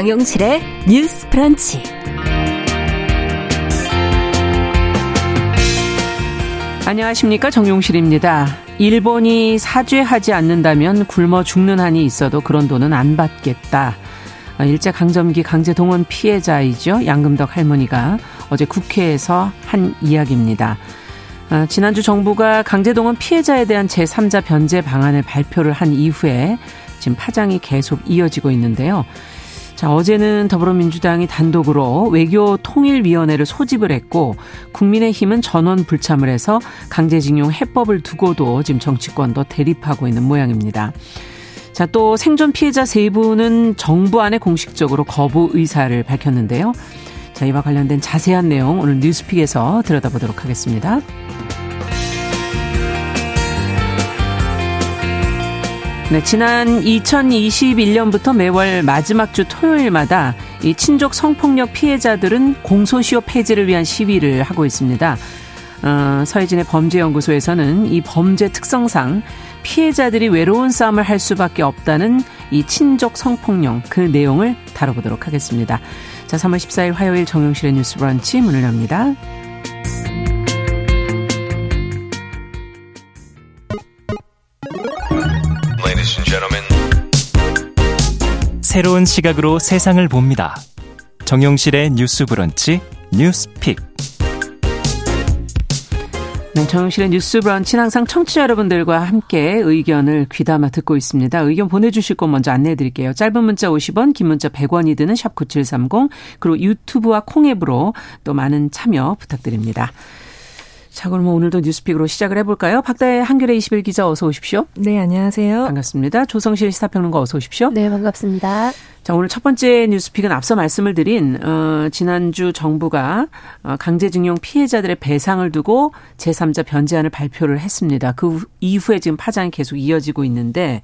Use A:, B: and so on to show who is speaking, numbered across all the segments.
A: 정용실의 뉴스 프런치.
B: 안녕하십니까. 정용실입니다. 일본이 사죄하지 않는다면 굶어 죽는 한이 있어도 그런 돈은 안 받겠다. 일제강점기 강제동원 피해자이죠. 양금덕 할머니가 어제 국회에서 한 이야기입니다. 아, 지난주 정부가 강제동원 피해자에 대한 제3자 변제 방안을 발표를 한 이후에 지금 파장이 계속 이어지고 있는데요. 자, 어제는 더불어민주당이 단독으로 외교통일위원회를 소집을 했고 국민의힘은 전원 불참을 해서 강제징용 해법을 두고도 지금 정치권도 대립하고 있는 모양입니다. 자, 또 생존 피해자 세 분은 정부 안에 공식적으로 거부 의사를 밝혔는데요. 자, 이와 관련된 자세한 내용 오늘 뉴스픽에서 들여다보도록 하겠습니다. 네, 지난 2021년부터 매월 마지막 주 토요일마다 이 친족 성폭력 피해자들은 공소시효 폐지를 위한 시위를 하고 있습니다. 어, 서해진의 범죄연구소에서는 이 범죄 특성상 피해자들이 외로운 싸움을 할 수밖에 없다는 이 친족 성폭력 그 내용을 다뤄보도록 하겠습니다. 자, 3월 14일 화요일 정용실의 뉴스 브런치 문을 엽니다.
C: 새로운 시각으로 세상을 봅니다. 정용실의 뉴스 브런치 뉴스픽.
B: 네, 정용실의 뉴스 브런치는 항상 청취자 여러분들과 함께 의견을 귀담아 듣고 있습니다. 의견 보내주실 곳 먼저 안내해 드릴게요. 짧은 문자 50원, 긴 문자 100원이 드는 샵 9730, 그리고 유튜브와 콩앱으로 또 많은 참여 부탁드립니다. 자, 그럼 오늘도 뉴스픽으로 시작을 해볼까요? 박다혜 한겨레 21 기자 어서 오십시오.
D: 네, 안녕하세요.
B: 반갑습니다. 조성실 시사평론가 어서 오십시오.
E: 네, 반갑습니다.
B: 자, 오늘 첫 번째 뉴스픽은 앞서 말씀을 드린, 어, 지난주 정부가 어, 강제징용 피해자들의 배상을 두고 제3자 변제안을 발표를 했습니다. 그 이후에 지금 파장이 계속 이어지고 있는데,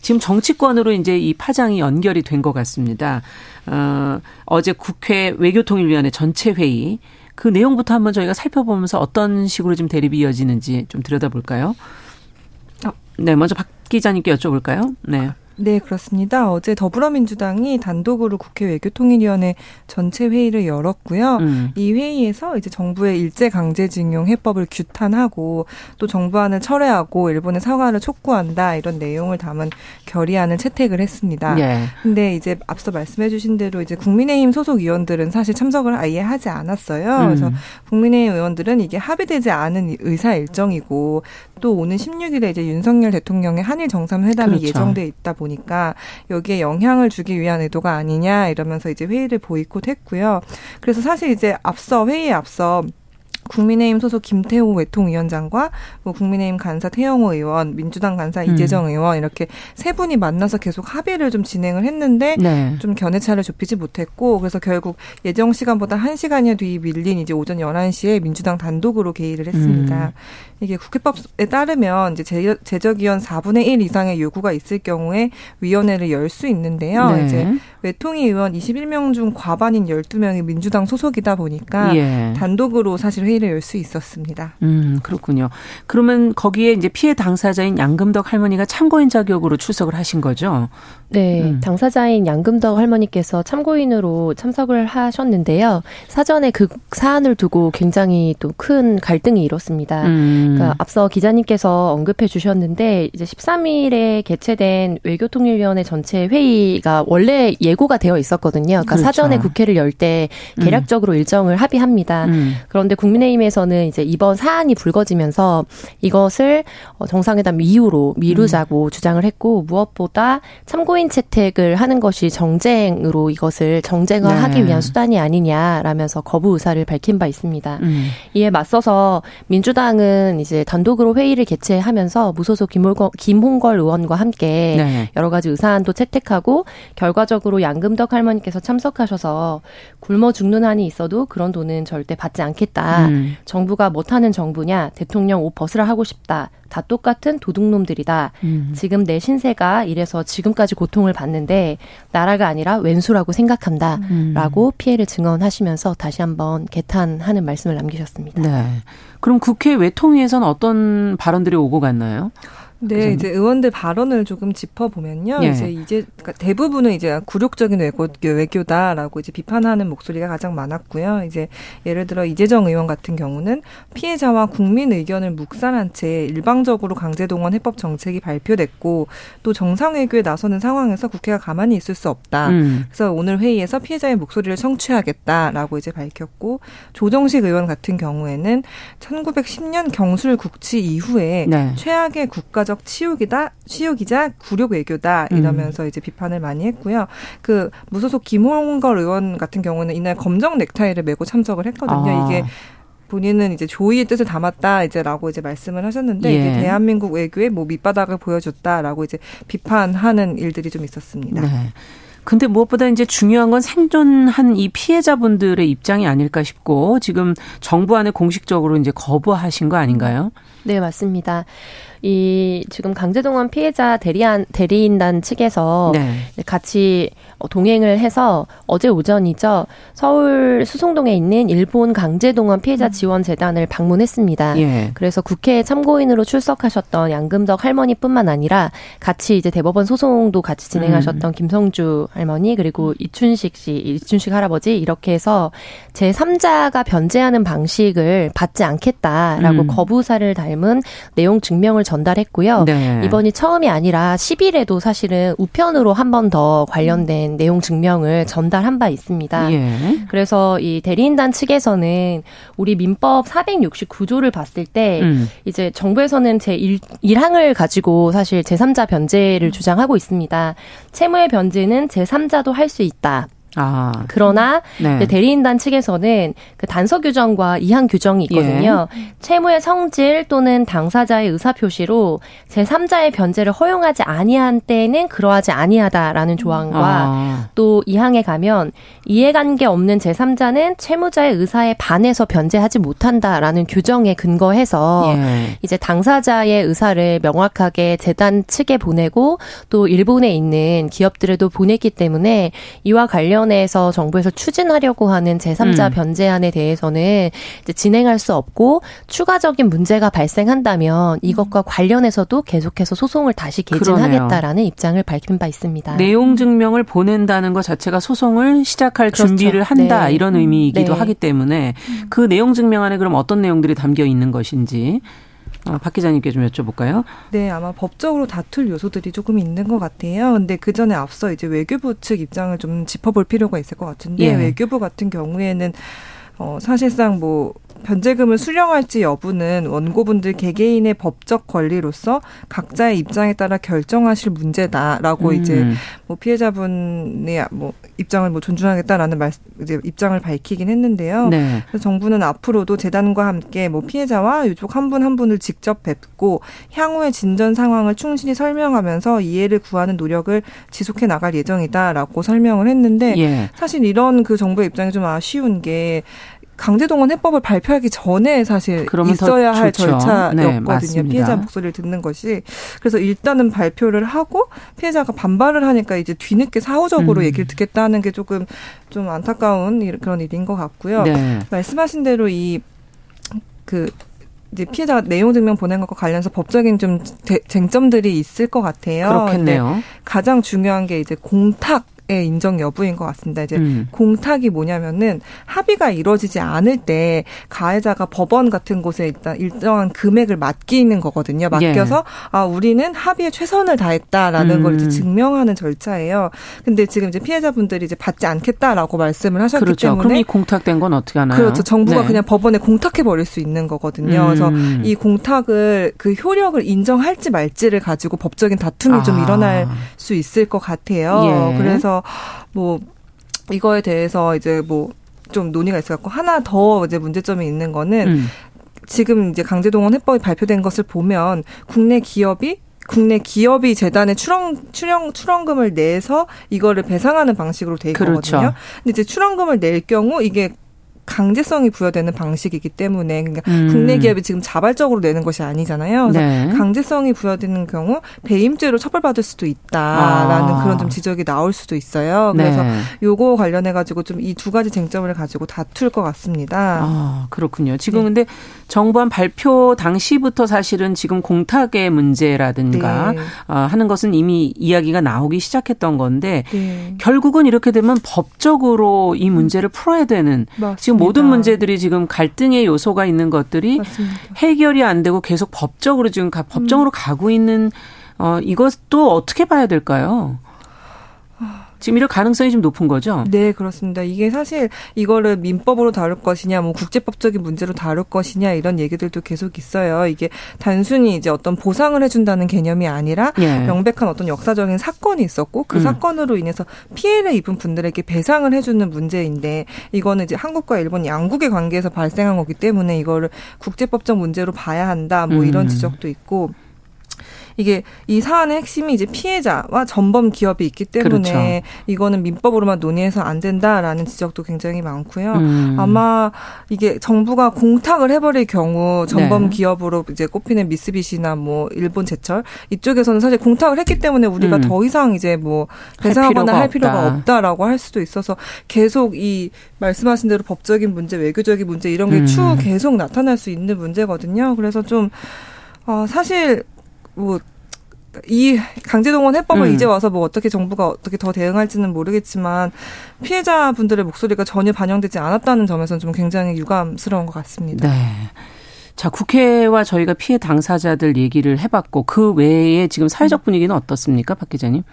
B: 지금 정치권으로 이제 이 파장이 연결이 된 것 같습니다. 어, 어제 국회 외교통일위원회 전체 회의, 그 내용부터 한번 저희가 살펴보면서 어떤 식으로 지금 대립이 이어지는지 좀 들여다볼까요? 네, 먼저 박 기자님께 여쭤볼까요? 네.
D: 네, 그렇습니다. 어제 더불어민주당이 단독으로 국회 외교통일위원회 전체 회의를 열었고요. 음. 이 회의에서 이제 정부의 일제 강제징용 해법을 규탄하고 또 정부안을 철회하고 일본의 사과를 촉구한다 이런 내용을 담은 결의안을 채택을 했습니다. 네. 근데 이제 앞서 말씀해 주신 대로 이제 국민의힘 소속 의원들은 사실 참석을 아예 하지 않았어요. 음. 그래서 국민의힘 의원들은 이게 합의되지 않은 의사 일정이고 또 오는 16일에 이제 윤석열 대통령의 한일 정상회담이 그렇죠. 예정돼 있다 보니 까 여기에 영향을 주기 위한 의도가 아니냐 이러면서 이제 회의를 보이콧했고요. 그래서 사실 이제 앞서 회의에 앞서 국민의힘 소속 김태호 외통위원장과 뭐 국민의힘 간사 태영호 의원, 민주당 간사 음. 이재정 의원 이렇게 세 분이 만나서 계속 합의를 좀 진행을 했는데 네. 좀 견해차를 좁히지 못했고 그래서 결국 예정 시간보다 1시간여 뒤 밀린 이제 오전 11시에 민주당 단독으로 개의를 했습니다. 음. 이게 국회법에 따르면 이제 제적위원 4분의 1 이상의 요구가 있을 경우에 위원회를 열 수 있는데요. 네. 이제 외통위 의원 21명 중 과반인 12명이 민주당 소속이다 보니까 예. 단독으로 사실 회의를 열 수 있었습니다.
B: 음, 그렇군요. 그러면 거기에 이제 피해 당사자인 양금덕 할머니가 참고인 자격으로 출석을 하신 거죠?
E: 네, 음. 당사자인 양금덕 할머니께서 참고인으로 참석을 하셨는데요. 사전에 그 사안을 두고 굉장히 또 큰 갈등이 일었습니다. 음. 그러니까 앞서 기자님께서 언급해 주셨는데 이제 13일에 개최된 외교통일위원회 전체 회의가 원래 예고가 되어 있었거든요. 그러니까 그렇죠. 사전에 국회를 열 때 계략적으로 음. 일정을 합의합니다. 음. 그런데 국민 의힘에서는 이제 이번 사안이 불거지면서 이것을 어, 정상회담 이후로 미루자고 음. 주장을 했고 무엇보다 참고인 채택을 하는 것이 정쟁으로 이것을 정쟁화하기 네. 위한 수단이 아니냐라면서 거부 의사를 밝힌 바 있습니다. 음. 이에 맞서서 민주당은 이제 단독으로 회의를 개최하면서 무소속 김홍걸, 김홍걸 의원과 함께 네. 여러 가지 의사안도 채택하고 결과적으로 양금덕 할머니께서 참석하셔서 굶어 죽는 한이 있어도 그런 돈은 절대 받지 않겠다. 음. 정부가 못하는 정부냐 대통령 옷 벗으라 하고 싶다. 다 똑같은 도둑놈들이다. 음. 지금 내 신세가 이래서 지금까지 고통을 받는데 나라가 아니라 왼수라고 생각한다. 음. 라고 피해를 증언하시면서 다시 한번 개탄하는 말씀을 남기셨습니다.
B: 네. 그럼 국회 외통위에서는 어떤 발언들이 오고 갔나요?
D: 네, 그죠? 이제 의원들 발언을 조금 짚어보면요. 예. 이제 이제 그러니까 대부분은 이제 굴욕적인 외고, 외교다라고 이제 비판하는 목소리가 가장 많았고요. 이제 예를 들어 이재정 의원 같은 경우는 피해자와 국민 의견을 묵살한 채 일방적으로 강제동원 해법 정책이 발표됐고 또 정상외교에 나서는 상황에서 국회가 가만히 있을 수 없다. 음. 그래서 오늘 회의에서 피해자의 목소리를 청취하겠다라고 이제 밝혔고 조정식 의원 같은 경우에는 1910년 경술 국치 이후에 네. 최악의 국가적 치욕이다, 치욕이자 굴욕 외교다 이러면서 음. 이제 비판을 많이 했고요. 그 무소속 김홍걸 의원 같은 경우는 이날 검정 넥타이를 메고 참석을 했거든요. 아. 이게 본인은 이제 조의의 뜻을 담았다 이제라고 이제 말씀을 하셨는데 예. 이게 대한민국 외교의 뭐 밑바닥을 보여줬다라고 이제 비판하는 일들이 좀 있었습니다. 네.
B: 근데 무엇보다 이제 중요한 건 생존한 이 피해자분들의 입장이 아닐까 싶고 지금 정부 안에 공식적으로 이제 거부하신 거 아닌가요?
E: 네, 맞습니다. 이 지금 강제동원 피해자 대리한 대리인단 측에서 네. 같이 동행을 해서 어제 오전이죠 서울 수송동에 있는 일본 강제동원 피해자 음. 지원 재단을 방문했습니다. 예. 그래서 국회 참고인으로 출석하셨던 양금덕 할머니뿐만 아니라 같이 이제 대법원 소송도 같이 진행하셨던 음. 김성주 할머니 그리고 이춘식 씨, 이춘식 할아버지 이렇게 해서 제 3자가 변제하는 방식을 받지 않겠다라고 음. 거부사를 닮은 내용 증명을 전달했고요. 네. 이번이 처음이 아니라 10일에도 사실은 우편으로 한 번 더 관련된 내용 증명을 전달한 바 있습니다. 예. 그래서 이 대리인단 측에서는 우리 민법 469조를 봤을 때 음. 이제 정부에서는 제 1, 1항을 가지고 사실 제3자 변제를 주장하고 있습니다. 채무의 변제는 제3자도 할 수 있다. 아. 그러나 네. 대리인단 측에서는 그 단서 규정과 이항 규정이 있거든요. 예. 채무의 성질 또는 당사자의 의사 표시로 제3자의 변제를 허용하지 아니한 때에는 그러하지 아니하다라는 조항과 아. 또 이항에 가면 이해관계 없는 제3자는 채무자의 의사에 반해서 변제하지 못한다라는 규정에 근거해서 예. 이제 당사자의 의사를 명확하게 재단 측에 보내고 또 일본에 있는 기업들에도 보냈기 때문에 이와 관련 관련해서 정부에서 추진하려고 하는 제3자 음. 변제안에 대해서는 이제 진행할 수 없고 추가적인 문제가 발생한다면 이것과 관련해서도 계속해서 소송을 다시 개진하겠다라는 그러네요. 입장을 밝힌 바 있습니다.
B: 내용 증명을 보낸다는 것 자체가 소송을 시작할 그렇죠. 준비를 한다 네. 이런 의미이기도 네. 하기 때문에 그 내용 증명안에 그럼 어떤 내용들이 담겨 있는 것인지 어, 박 기자님께 좀 여쭤볼까요?
D: 네, 아마 법적으로 다툴 요소들이 조금 있는 것 같아요. 근데 그 전에 앞서 이제 외교부 측 입장을 좀 짚어볼 필요가 있을 것 같은데 예. 외교부 같은 경우에는 어, 사실상 뭐 변제금을 수령할지 여부는 원고분들 개개인의 법적 권리로서 각자의 입장에 따라 결정하실 문제다라고 음. 이제 뭐 피해자분의 뭐 입장을 뭐 존중하겠다라는 말 이제 입장을 밝히긴 했는데요. 네. 그래서 정부는 앞으로도 재단과 함께 뭐 피해자와 유족 한 분한 한 분을 직접 뵙고 향후의 진전 상황을 충실히 설명하면서 이해를 구하는 노력을 지속해 나갈 예정이다라고 설명을 했는데 예. 사실 이런 그 정부의 입장이 좀 아쉬운 게 강제동원 해법을 발표하기 전에 사실 있어야 할. 절차였거든요. 네, 피해자 목소리를 듣는 것이. 그래서 일단은 발표를 하고 피해자가 반발을 하니까 이제 뒤늦게 사후적으로 음. 얘기를 듣겠다는 게 조금 좀 안타까운 그런 일인 것 같고요. 네. 말씀하신 대로 이그 이제 피해자가 내용 증명 보낸 것과 관련해서 법적인 좀 쟁점들이 있을 것 같아요.
B: 그렇겠네요.
D: 가장 중요한 게 이제 공탁 의 인정 여부인 것 같습니다. 이제 음. 공탁이 뭐냐면은 합의가 이루어지지 않을 때 가해자가 법원 같은 곳에 일단 일정한 금액을 맡기는 거거든요. 맡겨서 예. 아 우리는 합의에 최선을 다했다라는 음. 걸 이제 음. 증명하는 절차예요. 근데 지금 이제 피해자분들이 이제 받지 않겠다라고 말씀을 하셨기
B: 그렇죠.
D: 때문에
B: 그럼 이 공탁된 건 어떻게 하나요?
D: 그렇죠. 정부가 네. 그냥 법원에 공탁해 버릴 수 있는 거거든요. 음. 그래서 이 공탁을 그 효력을 인정할지 말지를 가지고 법적인 다툼이 아. 좀 일어날 수 있을 것 같아요. 예. 그래서 뭐 이거에 대해서 이제 뭐 좀 논의가 있어 갖고 하나 더 이제 문제점이 있는 거는 음. 지금 이제 강제동원 해법이 발표된 것을 보면 국내 기업이 국내 기업이 재단에 출원 출연 출원금을 내서 이거를 배상하는 방식으로 돼 있거든요. 그렇죠. 근데 이제 출원금을 낼 경우 이게 강제성이 부여되는 방식이기 때문에 그러니까 음. 국내 기업이 지금 자발적으로 내는 것이 아니잖아요. 그래서 네. 강제성이 부여되는 경우 배임죄로 처벌받을 수도 있다라는 아. 그런 좀 지적이 나올 수도 있어요. 그래서 네. 요거 관련해 가지고 좀 이 두 가지 쟁점을 가지고 다툴 것 같습니다.
B: 아, 그렇군요. 지금 네. 근데 정부안 발표 당시부터 사실은 지금 공탁의 문제라든가 네. 어, 하는 것은 이미 이야기가 나오기 시작했던 건데 네. 결국은 이렇게 되면 법적으로 이 문제를 풀어야 되는 맞습니다. 지금 모든 문제들이 지금 갈등의 요소가 있는 것들이 맞습니다. 해결이 안 되고 계속 법적으로 지금 가, 법정으로 음. 가고 있는 어 이것도 어떻게 봐야 될까요? 지금 이럴 가능성이 좀 높은 거죠?
D: 네, 그렇습니다. 이게 사실 이거를 민법으로 다룰 것이냐, 뭐 국제법적인 문제로 다룰 것이냐 이런 얘기들도 계속 있어요. 이게 단순히 이제 어떤 보상을 해준다는 개념이 아니라 예. 명백한 어떤 역사적인 사건이 있었고 그 음. 사건으로 인해서 피해를 입은 분들에게 배상을 해주는 문제인데 이거는 이제 한국과 일본 양국의 관계에서 발생한 거기 때문에 이거를 국제법적 문제로 봐야 한다. 뭐 이런 음. 지적도 있고 이게 이 사안의 핵심이 이제 피해자와 전범 기업이 있기 때문에 그렇죠. 이거는 민법으로만 논의해서 안 된다라는 지적도 굉장히 많고요. 음. 아마 이게 정부가 공탁을 해버릴 경우 전범 네. 기업으로 이제 꼽히는 미쓰비시나 뭐 일본 제철 이쪽에서는 사실 공탁을 했기 때문에 우리가 음. 더 이상 이제 뭐 배상하거나 할 필요가, 할 필요가 없다 라고 할 수도 있어서 계속 이 말씀하신 대로 법적인 문제, 외교적인 문제 이런 게추 음. 계속 나타날 수 있는 문제거든요. 그래서 좀 어, 사실 뭐 이 강제동원 해법을 음. 이제 와서 뭐 어떻게 정부가 어떻게 더 대응할지는 모르겠지만 피해자분들의 목소리가 전혀 반영되지 않았다는 점에서는 좀 굉장히 유감스러운 것 같습니다.
B: 네. 자, 국회와 저희가 피해 당사자들 얘기를 해봤고 그 외에 지금 사회적 분위기는 어떻습니까, 박 기자님?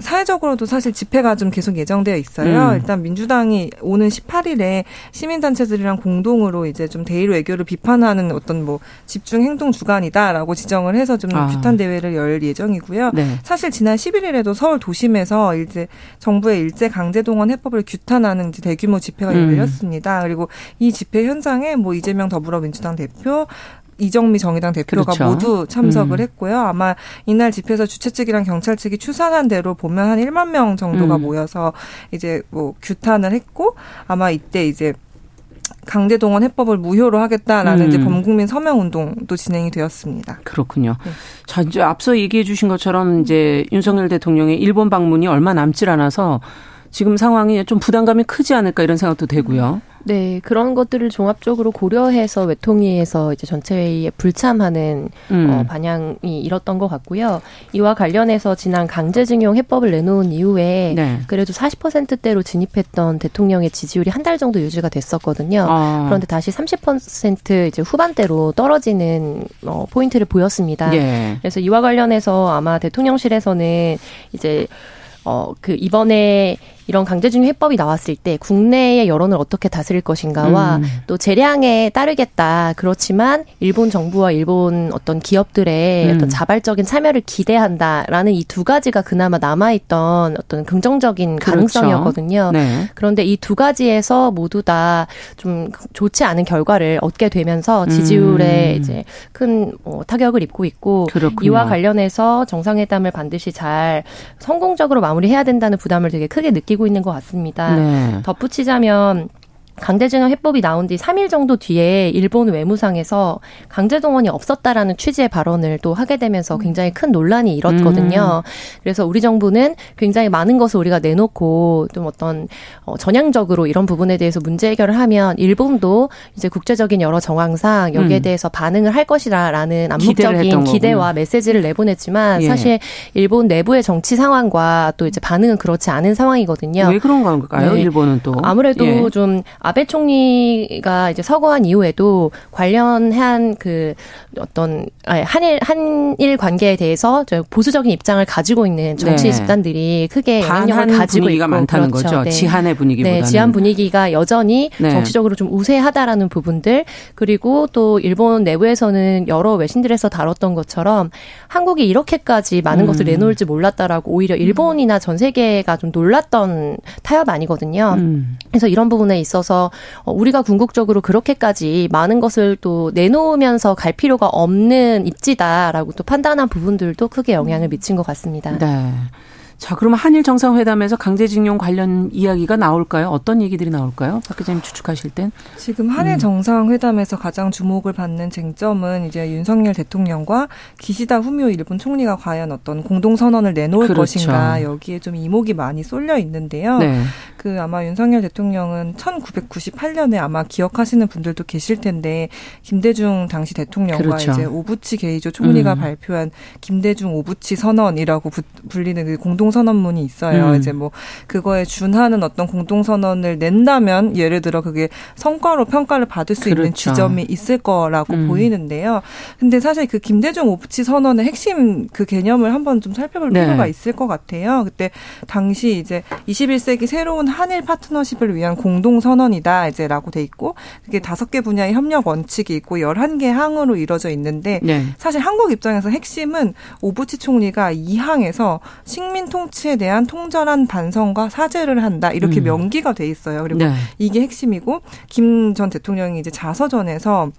D: 사회적으로도 사실 집회가 좀 계속 예정되어 있어요. 음. 일단 민주당이 오는 18일에 시민단체들이랑 공동으로 이제 좀 대일 외교를 비판하는 어떤 뭐 집중 행동 주간이다라고 지정을 해서 좀 아. 규탄 대회를 열 예정이고요. 네. 사실 지난 11일에도 서울 도심에서 이제 정부의 일제 강제 동원 해법을 규탄하는 대규모 집회가 음. 열렸습니다. 그리고 이 집회 현장에 뭐 이재명 더불어민주당 대표 이정미 정의당 대표가 그렇죠. 모두 참석을 음. 했고요. 아마 이날 집회에서 주최 측이랑 경찰 측이 추산한 대로 보면 한 1만 명 정도가 음. 모여서 이제 뭐 규탄을 했고 아마 이때 이제 강제 동원 해법을 무효로 하겠다라는 음. 이제 범국민 서명 운동도 진행이 되었습니다.
B: 그렇군요. 네. 자, 이제 앞서 얘기해 주신 것처럼 이제 윤석열 대통령의 일본 방문이 얼마 남질 않아서 지금 상황이 좀 부담감이 크지 않을까 이런 생각도 되고요.
E: 네, 그런 것들을 종합적으로 고려해서 외통위에서 이제 전체 회의에 불참하는 음. 어, 반향이 일었던 것 같고요. 이와 관련해서 지난 강제징용 해법을 내놓은 이후에 네. 그래도 40%대로 진입했던 대통령의 지지율이 한 달 정도 유지가 됐었거든요. 아. 그런데 다시 30% 이제 후반대로 떨어지는 어, 포인트를 보였습니다. 예. 그래서 이와 관련해서 아마 대통령실에서는 이제 어, 그 이번에 이런 강제징용 해법이 나왔을 때 국내의 여론을 어떻게 다스릴 것인가와 음. 또 재량에 따르겠다. 그렇지만 일본 정부와 일본 어떤 기업들의 음. 어떤 자발적인 참여를 기대한다라는 이 두 가지가 그나마 남아있던 어떤 긍정적인 그렇죠. 가능성이었거든요. 네. 그런데 이 두 가지에서 모두 다 좀 좋지 않은 결과를 얻게 되면서 지지율에 음. 이제 큰 뭐, 타격을 입고 있고 그렇군요. 이와 관련해서 정상회담을 반드시 잘 성공적으로 마무리해야 된다는 부담을 되게 크게 느끼고 느끼고 있는 것 같습니다. 네. 덧붙이자면 강제징용 해법이 나온 뒤 3일 정도 뒤에 일본 외무상에서 강제동원이 없었다라는 취지의 발언을 또 하게 되면서 음. 굉장히 큰 논란이 일었거든요. 음. 그래서 우리 정부는 굉장히 많은 것을 우리가 내놓고 좀 어떤 어, 전향적으로 이런 부분에 대해서 문제 해결을 하면 일본도 이제 국제적인 여러 정황상 여기에 음. 대해서 반응을 할 것이라라는 암묵적인 기대와 메시지를 내보냈지만 예. 사실 일본 내부의 정치 상황과 또 이제 반응은 그렇지 않은 상황이거든요.
B: 왜 그런 건가요? 네. 일본은 또
E: 아무래도 예. 좀 아베 총리가 이제 서거한 이후에도 관련한 그 어떤 한일 한일 관계에 대해서 보수적인 입장을 가지고 있는 정치 네. 집단들이 크게 영향력을 가지고
B: 분위기가 있고 많다는 그렇죠. 거죠. 네. 지한의 분위기보다는.
E: 네, 지한 분위기가 여전히 네. 정치적으로 좀 우세하다라는 부분들 그리고 또 일본 내부에서는 여러 외신들에서 다뤘던 것처럼 한국이 이렇게까지 많은 음. 것을 내놓을지 몰랐다라고 오히려 일본이나 전 세계가 좀 놀랐던 타협 아니거든요. 음. 그래서 이런 부분에 있어서 그래서 어, 우리가 궁극적으로 그렇게까지 많은 것을 또 내놓으면서 갈 필요가 없는 입지다라고 또 판단한 부분들도 크게 영향을 미친 것 같습니다.
B: 네. 자, 그러면 한일 정상회담에서 강제징용 관련 이야기가 나올까요? 어떤 얘기들이 나올까요? 박 기자님 추측하실 땐?
D: 지금 한일 음. 정상회담에서 가장 주목을 받는 쟁점은 이제 윤석열 대통령과 기시다 후미오 일본 총리가 과연 어떤 공동선언을 내놓을 그렇죠. 것인가 여기에 좀 이목이 많이 쏠려 있는데요. 네. 그 아마 윤석열 대통령은 1998년에 아마 기억하시는 분들도 계실 텐데 김대중 당시 대통령과 그렇죠. 이제 오부치 게이조 총리가 음. 발표한 김대중 오부치 선언이라고 부, 불리는 그 공동 선언문이 있어요. 음. 이제 뭐 그거에 준하는 어떤 공동 선언을 낸다면 예를 들어 그게 성과로 평가를 받을 수 그렇죠. 있는 지점이 있을 거라고 음. 보이는데요. 근데 사실 그 김대중 오부치 선언의 핵심 그 개념을 한번 좀 살펴볼 네. 필요가 있을 것 같아요. 그때 당시 이제 21세기 새로운 한일 파트너십을 위한 공동 선언이다 이제라고 돼 있고 그게 다섯 개 분야의 협력 원칙이 있고 열한 개 항으로 이루어져 있는데 네. 사실 한국 입장에서 핵심은 오부치 총리가 이 항에서 식민 통치에 대한 통절한 반성과 사죄를 한다 이렇게 음. 명기가 돼 있어요. 그리고 네. 이게 핵심이고 김 전 대통령이 이제 자서전에서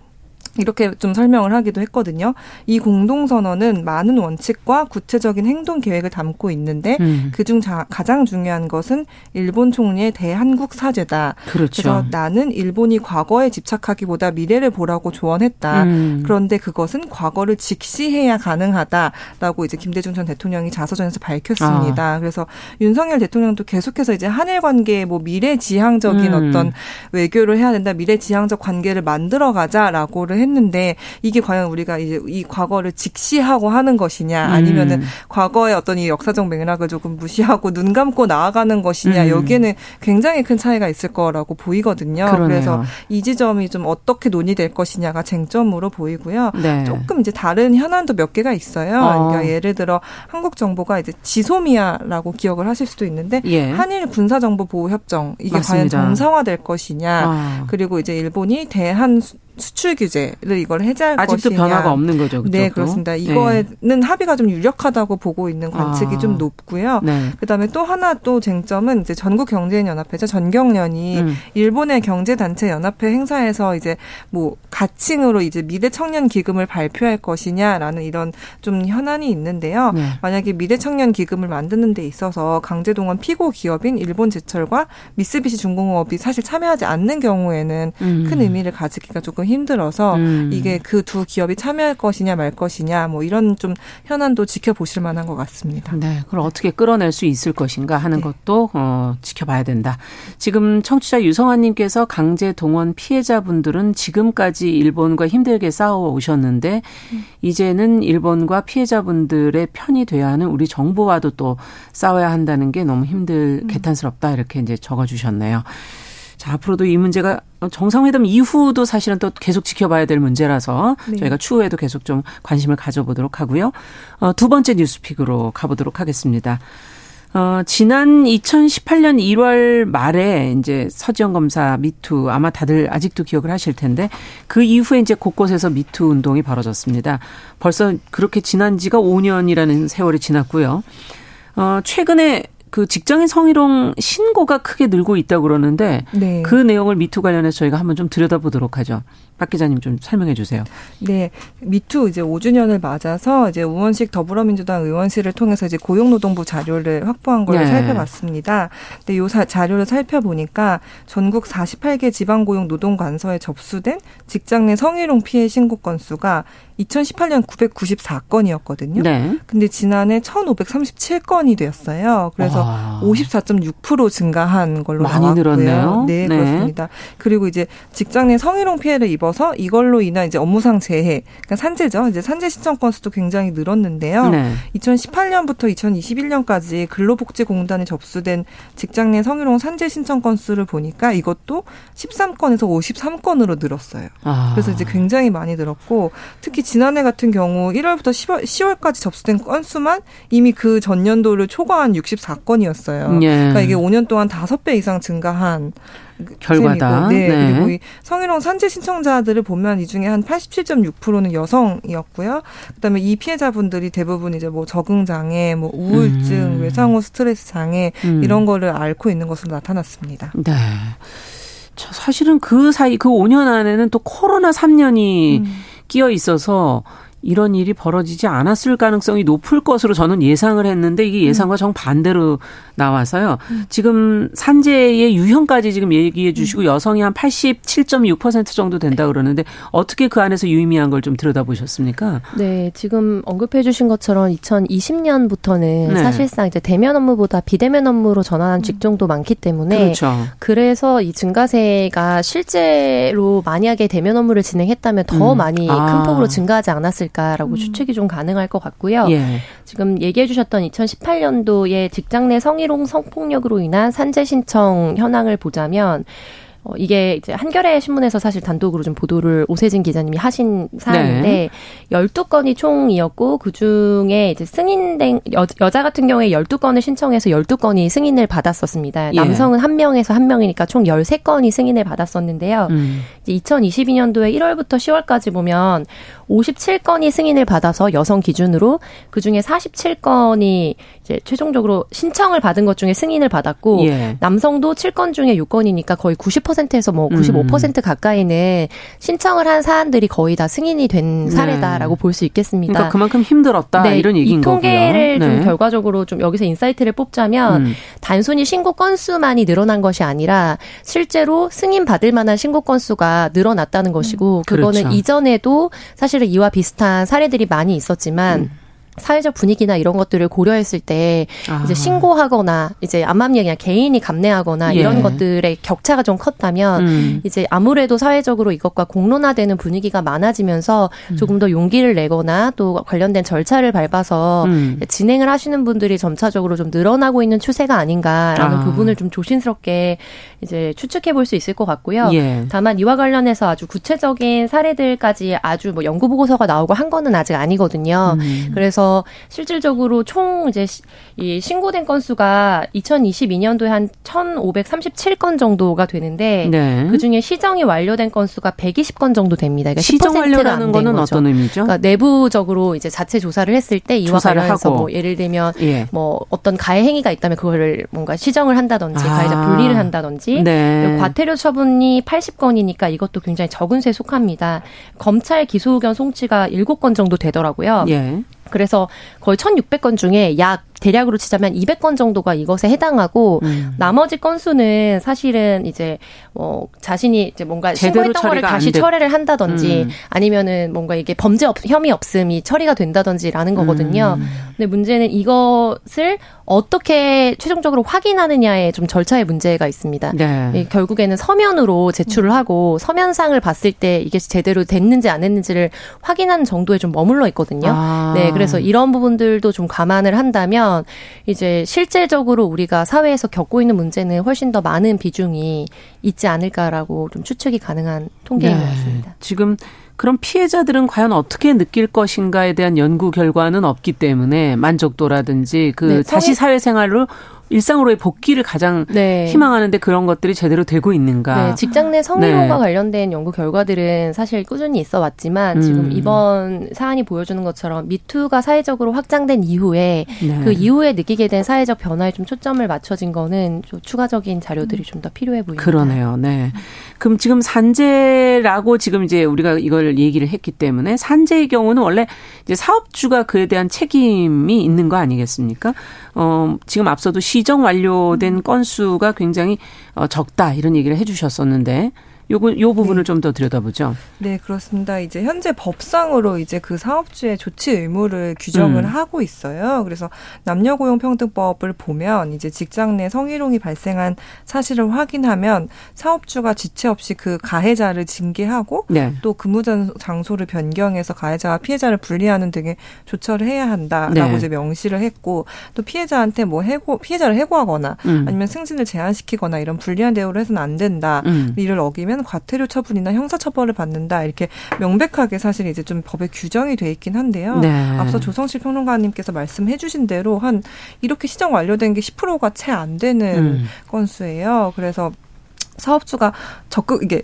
D: 이렇게 좀 설명을 하기도 했거든요. 이 공동선언은 많은 원칙과 구체적인 행동 계획을 담고 있는데 음. 그중 가장 중요한 것은 일본 총리의 대한국 사죄다. 그렇죠. 그래서 나는 일본이 과거에 집착하기보다 미래를 보라고 조언했다. 음. 그런데 그것은 과거를 직시해야 가능하다라고 이제 김대중 전 대통령이 자서전에서 밝혔습니다. 아. 그래서 윤석열 대통령도 계속해서 이제 한일 관계에 뭐 미래 지향적인 음. 어떤 외교를 해야 된다. 미래 지향적 관계를 만들어 가자라고를 했 했는데 이게 과연 우리가 이제 이 과거를 직시하고 하는 것이냐 아니면은 음. 과거의 어떤 이 역사적 맥락을 조금 무시하고 눈 감고 나아가는 것이냐 음. 여기에는 굉장히 큰 차이가 있을 거라고 보이거든요. 그러네요. 그래서 이 지점이 좀 어떻게 논의될 것이냐가 쟁점으로 보이고요. 네. 조금 이제 다른 현안도 몇 개가 있어요. 어. 그러니까 예를 들어 한국 정부가 이제 지소미아라고 기억을 하실 수도 있는데 예. 한일 군사 정보 보호 협정 이게 맞습니다. 과연 정상화될 것이냐 아. 그리고 이제 일본이 대한 수출 규제를 이걸 해제할
B: 아직도
D: 것이냐.
B: 변화가 없는 거죠.
D: 네, 그렇습니다. 네. 이거에는 네. 합의가 좀 유력하다고 보고 있는 관측이 아. 좀 높고요. 네. 그다음에 또 하나 또 쟁점은 이제 전국 경제인 연합회죠. 전경련이 음. 일본의 경제 단체 연합회 행사에서 이제 뭐 가칭으로 이제 미래 청년 기금을 발표할 것이냐라는 이런 좀 현안이 있는데요. 네. 만약에 미래 청년 기금을 만드는 데 있어서 강제동원 피고 기업인 일본 제철과 미쓰비시 중공업이 사실 참여하지 않는 경우에는 음. 큰 의미를 가지기가 조금 힘들어서 음. 이게 그 두 기업이 참여할 것이냐 말 것이냐 뭐 이런 좀 현안도 지켜보실 만한 것 같습니다.
B: 네, 그걸 어떻게 끌어낼 수 있을 것인가 하는 네. 것도 어, 지켜봐야 된다. 지금 청취자 유성환님께서 강제 동원 피해자분들은 지금까지 일본과 힘들게 싸워 오셨는데 음. 이제는 일본과 피해자분들의 편이 돼야 하는 우리 정부와도 또 싸워야 한다는 게 너무 힘들 음. 개탄스럽다 이렇게 이제 적어주셨네요. 자, 앞으로도 이 문제가 정상회담 이후도 사실은 또 계속 지켜봐야 될 문제라서 네. 저희가 추후에도 계속 좀 관심을 가져보도록 하고요. 어, 두 번째 뉴스픽으로 가보도록 하겠습니다. 어, 지난 2018년 1월 말에 이제 서지영 검사 미투 아마 다들 아직도 기억을 하실 텐데 그 이후에 이제 곳곳에서 미투 운동이 벌어졌습니다. 벌써 그렇게 지난 지가 5년이라는 세월이 지났고요. 어, 최근에 그 직장인 성희롱 신고가 크게 늘고 있다고 그러는데 네. 그 내용을 미투 관련해서 저희가 한번 좀 들여다보도록 하죠. 박 기자님 좀 설명해 주세요.
D: 네. 미투 이제 5주년을 맞아서 이제 우원식 더불어민주당 의원실을 통해서 이제 고용노동부 자료를 확보한 걸 네. 살펴봤습니다. 근데 요 사, 자료를 살펴보니까 전국 48개 지방 고용 노동 관서에 접수된 직장 내 성희롱 피해 신고 건수가 2018년 994건이었거든요. 네. 근데 지난해 1,537건이 되었어요. 그래서 아. 54.6% 증가한 걸로 많이 나왔고요. 늘었네요. 네, 네, 그렇습니다. 그리고 이제 직장 내 성희롱 피해를 입어서 이걸로 인한 이제 업무상 재해, 그러니까 산재죠. 이제 산재 신청 건수도 굉장히 늘었는데요. 네. 2018년부터 2021년까지 근로복지공단에 접수된 직장 내 성희롱 산재 신청 건수를 보니까 이것도 13건에서 53건으로 늘었어요. 아. 그래서 이제 굉장히 많이 늘었고 특히 지난해 같은 경우 1월부터 10월, 10월 까지 접수된 건수만 이미 그 전년도를 초과한 64건이었어요. 예. 그러니까 이게 5년 동안 5배 이상 증가한
B: 결과다.
D: 네, 네. 그리고 이 성희롱 산재 신청자들을 보면 이 중에 한 87.6%는 여성이었고요. 그다음에 이 피해자분들이 대부분 이제 뭐 적응 장애, 뭐 우울증, 음. 외상 후 스트레스 장애 음. 이런 거를 앓고 있는 것으로 나타났습니다.
B: 네. 사실은 그 사이 그 5년 안에는 또 코로나 3년이 음. 끼어 있어서 이런 일이 벌어지지 않았을 가능성이 높을 것으로 저는 예상을 했는데 이게 예상과 음. 정반대로 나와서요. 음. 지금 산재의 유형까지 지금 얘기해 주시고 음. 여성이 한 87.6% 정도 된다 그러는데 어떻게 그 안에서 유의미한 걸 좀 들여다보셨습니까?
E: 네, 지금 언급해 주신 것처럼 2020년부터는 네. 사실상 이제 대면 업무보다 비대면 업무로 전환한 직종도 많기 때문에 그렇죠. 그래서 이 증가세가 실제로 만약에 대면 업무를 진행했다면 더 음. 많이 아. 큰 폭으로 증가하지 않았을 않을까라고 음. 추측이 좀 가능할 것 같고요. 예. 지금 얘기해 주셨던 2018년도에 직장 내 성희롱 성폭력으로 인한 산재 신청 현황을 보자면 어, 이게 이제 한겨레 신문에서 사실 단독으로 좀 보도를 오세진 기자님이 하신 사안인데 네. 12건이 총이었고 그중에 이제 승인된 여, 여자 같은 경우에 12건을 신청해서 12건이 승인을 받았었습니다. 예. 남성은 한 명에서 한 명이니까 총 13건이 승인을 받았었는데요. 음. 이제 2022년도에 1월부터 10월까지 보면 57건이 승인을 받아서 여성 기준으로 그 중에 47건이 이제 최종적으로 신청을 받은 것 중에 승인을 받았고 예. 남성도 7건 중에 6건이니까 거의 90%에서 뭐 95% 음. 가까이는 신청을 한 사안들이 거의 다 승인이 된 네. 사례다라고 네. 볼수 있겠습니다.
B: 그러니까 그만큼 힘들었다 네, 이런 얘기인
E: 거고요. 이 통계를 거고요. 좀 네. 결과적으로 좀 여기서 insight를 뽑자면 음. 단순히 신고 건수만이 늘어난 것이 아니라 실제로 승인 받을 만한 신고 건수가 늘어났다는 것이고 음. 그거는 그렇죠. 이전에도 사실 은 이와 비슷한 사례들이 많이 있었지만 음. 사회적 분위기나 이런 것들을 고려했을 때 아. 이제 신고하거나 이제 암암리 그냥 개인이 감내하거나 예. 이런 것들의 격차가 좀 컸다면 음. 이제 아무래도 사회적으로 이것과 공론화되는 분위기가 많아지면서 음. 조금 더 용기를 내거나 또 관련된 절차를 밟아서 음. 진행을 하시는 분들이 점차적으로 좀 늘어나고 있는 추세가 아닌가라는 아. 부분을 좀 조심스럽게 이제 추측해 볼 수 있을 것 같고요. 예. 다만 이와 관련해서 아주 구체적인 사례들까지 아주 뭐 연구 보고서가 나오고 한 거는 아직 아니거든요. 음. 그래서 실질적으로 총 이제 이 신고된 건수가 2022년도에 한 1,537건 정도가 되는데 네. 그 중에 시정이 완료된 건수가 120건 정도 됩니다. 그러니까
B: 시정 완료라는 거는 거죠. 어떤 의미죠?
E: 그러니까 내부적으로 이제 자체 조사를 했을 때 이와 관련해서 하고. 뭐 예를 들면 예. 뭐 어떤 가해 행위가 있다면 그거를 뭔가 시정을 한다든지 아. 가해자 분리를 한다든지 네. 과태료 처분이 80건이니까 이것도 굉장히 적은 수에 속합니다. 검찰 기소 의견 송치가 7건 정도 되더라고요. 예. 그래서 거의 1,600건 중에 약 대략으로 치자면 200건 정도가 이것에 해당하고 음. 나머지 건수는 사실은 이제 뭐 자신이 이제 뭔가 신고했던 거를 다시 철회를 한다든지 음. 아니면은 뭔가 이게 범죄 없, 혐의 없음이 처리가 된다든지라는 거거든요. 음. 근데 문제는 이것을 어떻게 최종적으로 확인하느냐에 좀 절차의 문제가 있습니다. 네. 결국에는 서면으로 제출을 하고 서면상을 봤을 때 이게 제대로 됐는지 안 했는지를 확인하는 정도에 좀 머물러 있거든요. 아. 네, 그래서 이런 부분들도 좀 감안을 한다면 이제 실질적으로 우리가 사회에서 겪고 있는 문제는 훨씬 더 많은 비중이 있지 않을까라고 좀 추측이 가능한 통계인 네. 것 같습니다.
B: 지금 그럼 피해자들은 과연 어떻게 느낄 것인가에 대한 연구 결과는 없기 때문에 만족도라든지 그 네, 다시 사회생활로 일상으로의 복귀를 가장 네. 희망하는데 그런 것들이 제대로 되고 있는가?
E: 네, 직장 내 성희롱과 네. 관련된 연구 결과들은 사실 꾸준히 있어 왔지만 음. 지금 이번 사안이 보여주는 것처럼 미투가 사회적으로 확장된 이후에 네. 그 이후에 느끼게 된 사회적 변화에 좀 초점을 맞춰진 거는 좀 추가적인 자료들이 좀 더 필요해 보입니다.
B: 그러네요. 네. 그럼 지금 산재라고 지금 이제 우리가 이걸 얘기를 했기 때문에 산재의 경우는 원래 이제 사업주가 그에 대한 책임이 있는 거 아니겠습니까? 어, 지금 앞서도 시정 완료된 건수가 굉장히 어, 적다 이런 얘기를 해 주셨었는데 요거 요 부분을 네. 좀더 들여다보죠.
D: 네, 그렇습니다. 이제 현재 법상으로 이제 그 사업주의 조치 의무를 규정을 음. 하고 있어요. 그래서 남녀 고용 평등법을 보면 이제 직장 내 성희롱이 발생한 사실을 확인하면 사업주가 지체 없이 그 가해자를 징계하고 네. 또 근무 장소를 변경해서 가해자와 피해자를 분리하는 등의 조처를 해야 한다라고 네. 이제 명시를 했고 또 피해자한테 뭐 해고 피해자를 해고하거나 음. 아니면 승진을 제한시키거나 이런 불리한 대우를 해서는 안 된다. 음. 이를 어기면 하면 과태료 처분이나 형사 처벌을 받는다 이렇게 명백하게 사실 이제 좀 법에 규정이 돼 있긴 한데요. 네. 앞서 조성실 평론가님께서 말씀해주신 대로 한 이렇게 시정 완료된 게 10%가 채 안 되는 음. 건수예요. 그래서 사업주가 적극 이게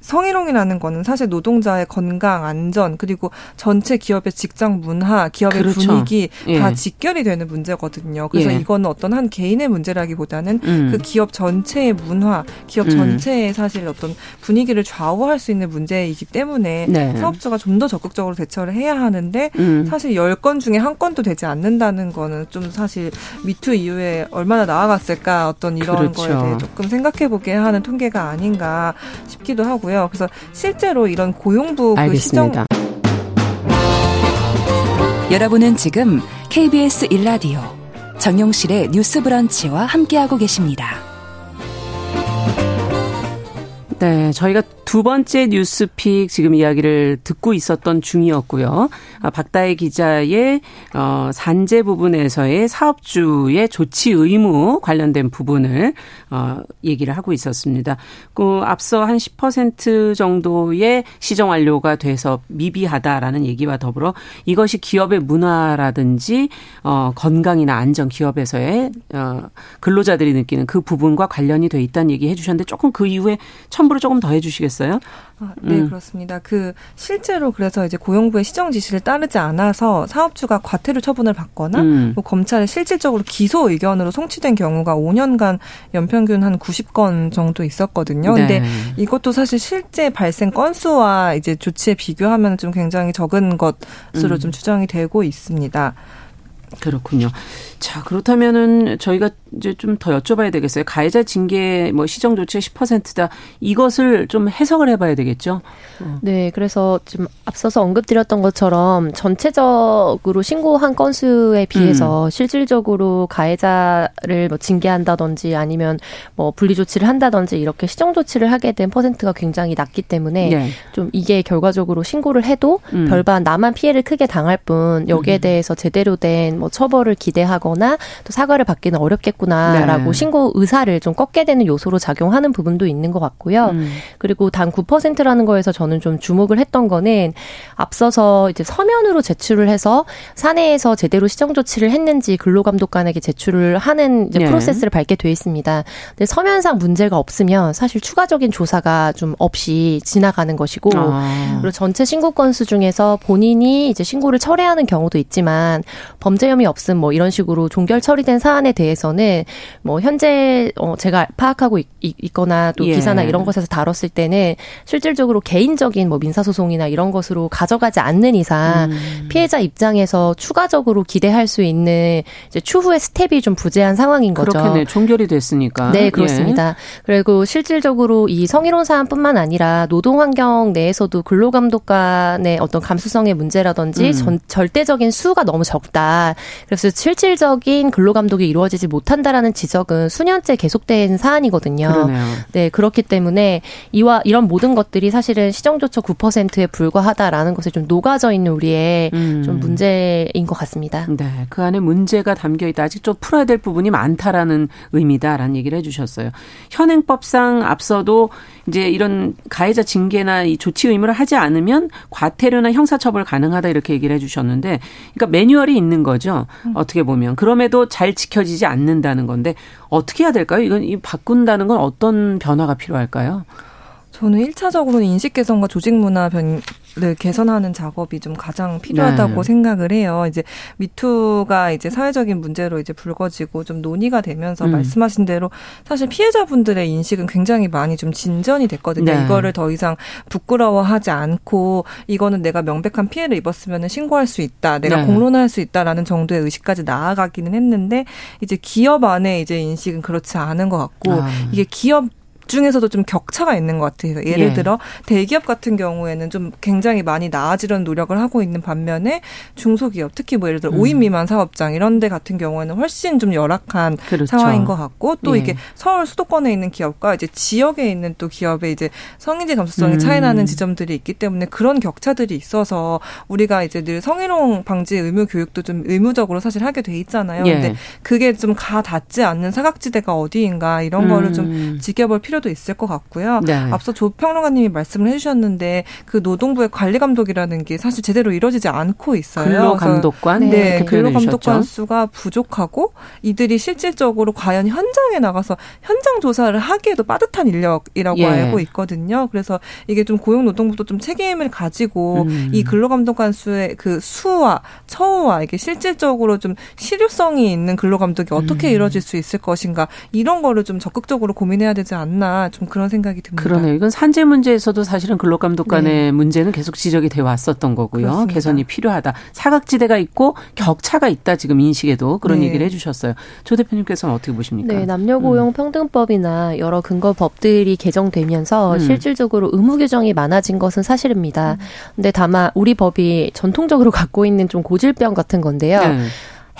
D: 성희롱이라는 거는 사실 노동자의 건강, 안전 그리고 전체 기업의 직장 문화, 기업의 그렇죠. 분위기 예. 다 직결이 되는 문제거든요. 그래서 예. 이거는 어떤 한 개인의 문제라기보다는 음. 그 기업 전체의 문화, 기업 음. 전체의 사실 어떤 분위기를 좌우할 수 있는 문제이기 때문에 네. 사업주가 좀 더 적극적으로 대처를 해야 하는데 음. 사실 열 건 중에 한 건도 되지 않는다는 거는 좀 사실 미투 이후에 얼마나 나아갔을까 어떤 이런 그렇죠. 거에 대해 조금 생각해 보게 하는 통계가 아닌가 싶기도 하고요. 그래서 실제로 이런 고용부 그 시정
A: 여러분은 지금 KBS 일라디오 정용실의 뉴스 브런치와 함께하고 계십니다.
B: 네, 저희가 두 번째 뉴스픽 지금 이야기를 듣고 있었던 중이었고요. 아, 박다혜 기자의 어, 산재 부분에서의 사업주의 조치 의무 관련된 부분을 어, 얘기를 하고 있었습니다. 그 앞서 한 10% 정도의 시정 완료가 돼서 미비하다라는 얘기와 더불어 이것이 기업의 문화라든지 어, 건강이나 안전 기업에서의 어, 근로자들이 느끼는 그 부분과 관련이 돼 있다는 얘기 해주셨는데 조금 그 이후에 첨 부를 조금 더 해주시겠어요?
D: 아, 네, 음. 그렇습니다. 그 실제로 그래서 이제 고용부의 시정 지시를 따르지 않아서 사업주가 과태료 처분을 받거나 음. 뭐 검찰에 실질적으로 기소 의견으로 송치된 경우가 5년간 연평균 한 90건 정도 있었거든요. 네. 근데 이것도 사실 실제 발생 건수와 이제 조치에 비교하면 좀 굉장히 적은 것으로 음. 좀 추정이 되고 있습니다.
B: 그렇군요. 자, 그렇다면은 저희가 이제 좀 더 여쭤봐야 되겠어요. 가해자 징계 뭐 시정 조치가 10%다. 이것을 좀 해석을 해봐야 되겠죠.
E: 어. 네, 그래서 좀 앞서서 언급드렸던 것처럼 전체적으로 신고한 건수에 비해서 음. 실질적으로 가해자를 뭐 징계한다든지 아니면 뭐 분리 조치를 한다든지 이렇게 시정 조치를 하게 된 퍼센트가 굉장히 낮기 때문에 네. 좀 이게 결과적으로 신고를 해도 음. 별반 나만 피해를 크게 당할 뿐 여기에 음. 대해서 제대로 된 뭐 처벌을 기대하 거나 또 사과를 받기는 어렵겠구나라고 네. 신고 의사를 좀 꺾게 되는 요소로 작용하는 부분도 있는 것 같고요. 음. 그리고 단 9%라는 거에서 저는 좀 주목을 했던 거는 앞서서 이제 서면으로 제출을 해서 사내에서 제대로 시정 조치를 했는지 근로감독관에게 제출을 하는 이제 네. 프로세스를 밟게 돼 있습니다. 근데 서면상 문제가 없으면 사실 추가적인 조사가 좀 없이 지나가는 것이고 아. 그리고 전체 신고 건수 중에서 본인이 이제 신고를 철회하는 경우도 있지만 범죄 혐의 없음 뭐 이런 식으로 종결 처리된 사안에 대해서는 뭐 현재 어 제가 파악하고 있, 있거나 또 예. 기사나 이런 것에서 다뤘을 때는 실질적으로 개인적인 뭐 민사 소송이나 이런 것으로 가져가지 않는 이상 음. 피해자 입장에서 추가적으로 기대할 수 있는 이제 추후의 스텝이 좀 부재한 상황인 거죠.
B: 그렇겠네. 종결이 됐으니까.
E: 네, 그렇습니다. 예. 그리고 실질적으로 이 성희롱 사안뿐만 아니라 노동 환경 내에서도 근로감독 관의 어떤 감수성의 문제라든지 음. 전, 절대적인 수가 너무 적다. 그래서 실질적 인 근로 감독이 이루어지지 못한다라는 지적은 수년째 계속된 사안이거든요.
B: 그러네요.
E: 네, 그렇기 때문에 이와 이런 모든 것들이 사실은 시정조처 9%에 불과하다라는 것에 좀 녹아져 있는 우리의 음. 좀 문제인 것 같습니다.
B: 네, 그 안에 문제가 담겨 있다. 아직 좀 풀어야 될 부분이 많다라는 의미다라는 얘기를 해주셨어요. 현행법상 앞서도 이제 이런 가해자 징계나 이 조치 의무를 하지 않으면 과태료나 형사처벌 가능하다 이렇게 얘기를 해주셨는데, 그러니까 매뉴얼이 있는 거죠. 음. 어떻게 보면 그럼에도 잘 지켜지지 않는다는 건데 어떻게 해야 될까요? 이건 이 바꾼다는 건 어떤 변화가 필요할까요?
D: 저는 1차적으로는 인식 개선과 조직 문화 변, 네, 개선하는 작업이 좀 가장 필요하다고 네. 생각을 해요. 이제 미투가 이제 사회적인 문제로 이제 불거지고 좀 논의가 되면서 음. 말씀하신 대로 사실 피해자분들의 인식은 굉장히 많이 좀 진전이 됐거든요. 네. 이거를 더 이상 부끄러워하지 않고 이거는 내가 명백한 피해를 입었으면 신고할 수 있다. 내가 네. 공론할 수 있다라는 정도의 의식까지 나아가기는 했는데 이제 기업 안에 이제 인식은 그렇지 않은 것 같고 아. 이게 기업 중에서도 좀 격차가 있는 것 같아요. 예를 예. 들어 대기업 같은 경우에는 좀 굉장히 많이 나아지려는 노력을 하고 있는 반면에 중소기업 특히 뭐 예를 들어 음. 5인 미만 사업장 이런 데 같은 경우에는 훨씬 좀 열악한 그렇죠. 상황인 것 같고 또 예. 이게 서울 수도권에 있는 기업과 이제 지역에 있는 또 기업의 이제 성인지 감수성이 음. 차이 나는 지점들이 있기 때문에 그런 격차들이 있어서 우리가 이제 늘 성희롱 방지 의무 교육도 좀 의무적으로 사실 하게 돼 있잖아요. 예. 근데 그게 좀 가 닿지 않는 사각지대가 어디인가 이런 음. 거를 좀 지켜볼 필요 필요도 있을 것 같고요. 네. 앞서 조 평론가님이 말씀을 해주셨는데 그 노동부의 관리 감독이라는 게 사실 제대로 이루어지지 않고 있어요.
B: 근로 감독관,
D: 네, 근로 감독관 수가 부족하고 이들이 실질적으로 과연 현장에 나가서 현장 조사를 하기에도 빠듯한 인력이라고 예. 알고 있거든요. 그래서 이게 좀 고용노동부도 좀 책임을 가지고 음. 이 근로 감독관 수의 그 수와 처우와 이게 실질적으로 좀 실효성이 있는 근로 감독이 어떻게 음. 이루어질 수 있을 것인가 이런 거를 좀 적극적으로 고민해야 되지 않나 좀 그런 생각이 듭니다.
B: 그러네요. 이건 산재 문제에서도 사실은 근로감독 간의 네. 문제는 계속 지적이 돼 왔었던 거고요. 그렇습니다. 개선이 필요하다. 사각지대가 있고 격차가 있다 지금 인식에도 그런 네. 얘기를 해주셨어요. 조 대표님께서는 어떻게 보십니까?
E: 네, 남녀고용평등법이나 음. 여러 근거법들이 개정되면서 음. 실질적으로 의무 규정이 많아진 것은 사실입니다. 음. 근데 다만 우리 법이 전통적으로 갖고 있는 좀 고질병 같은 건데요. 네.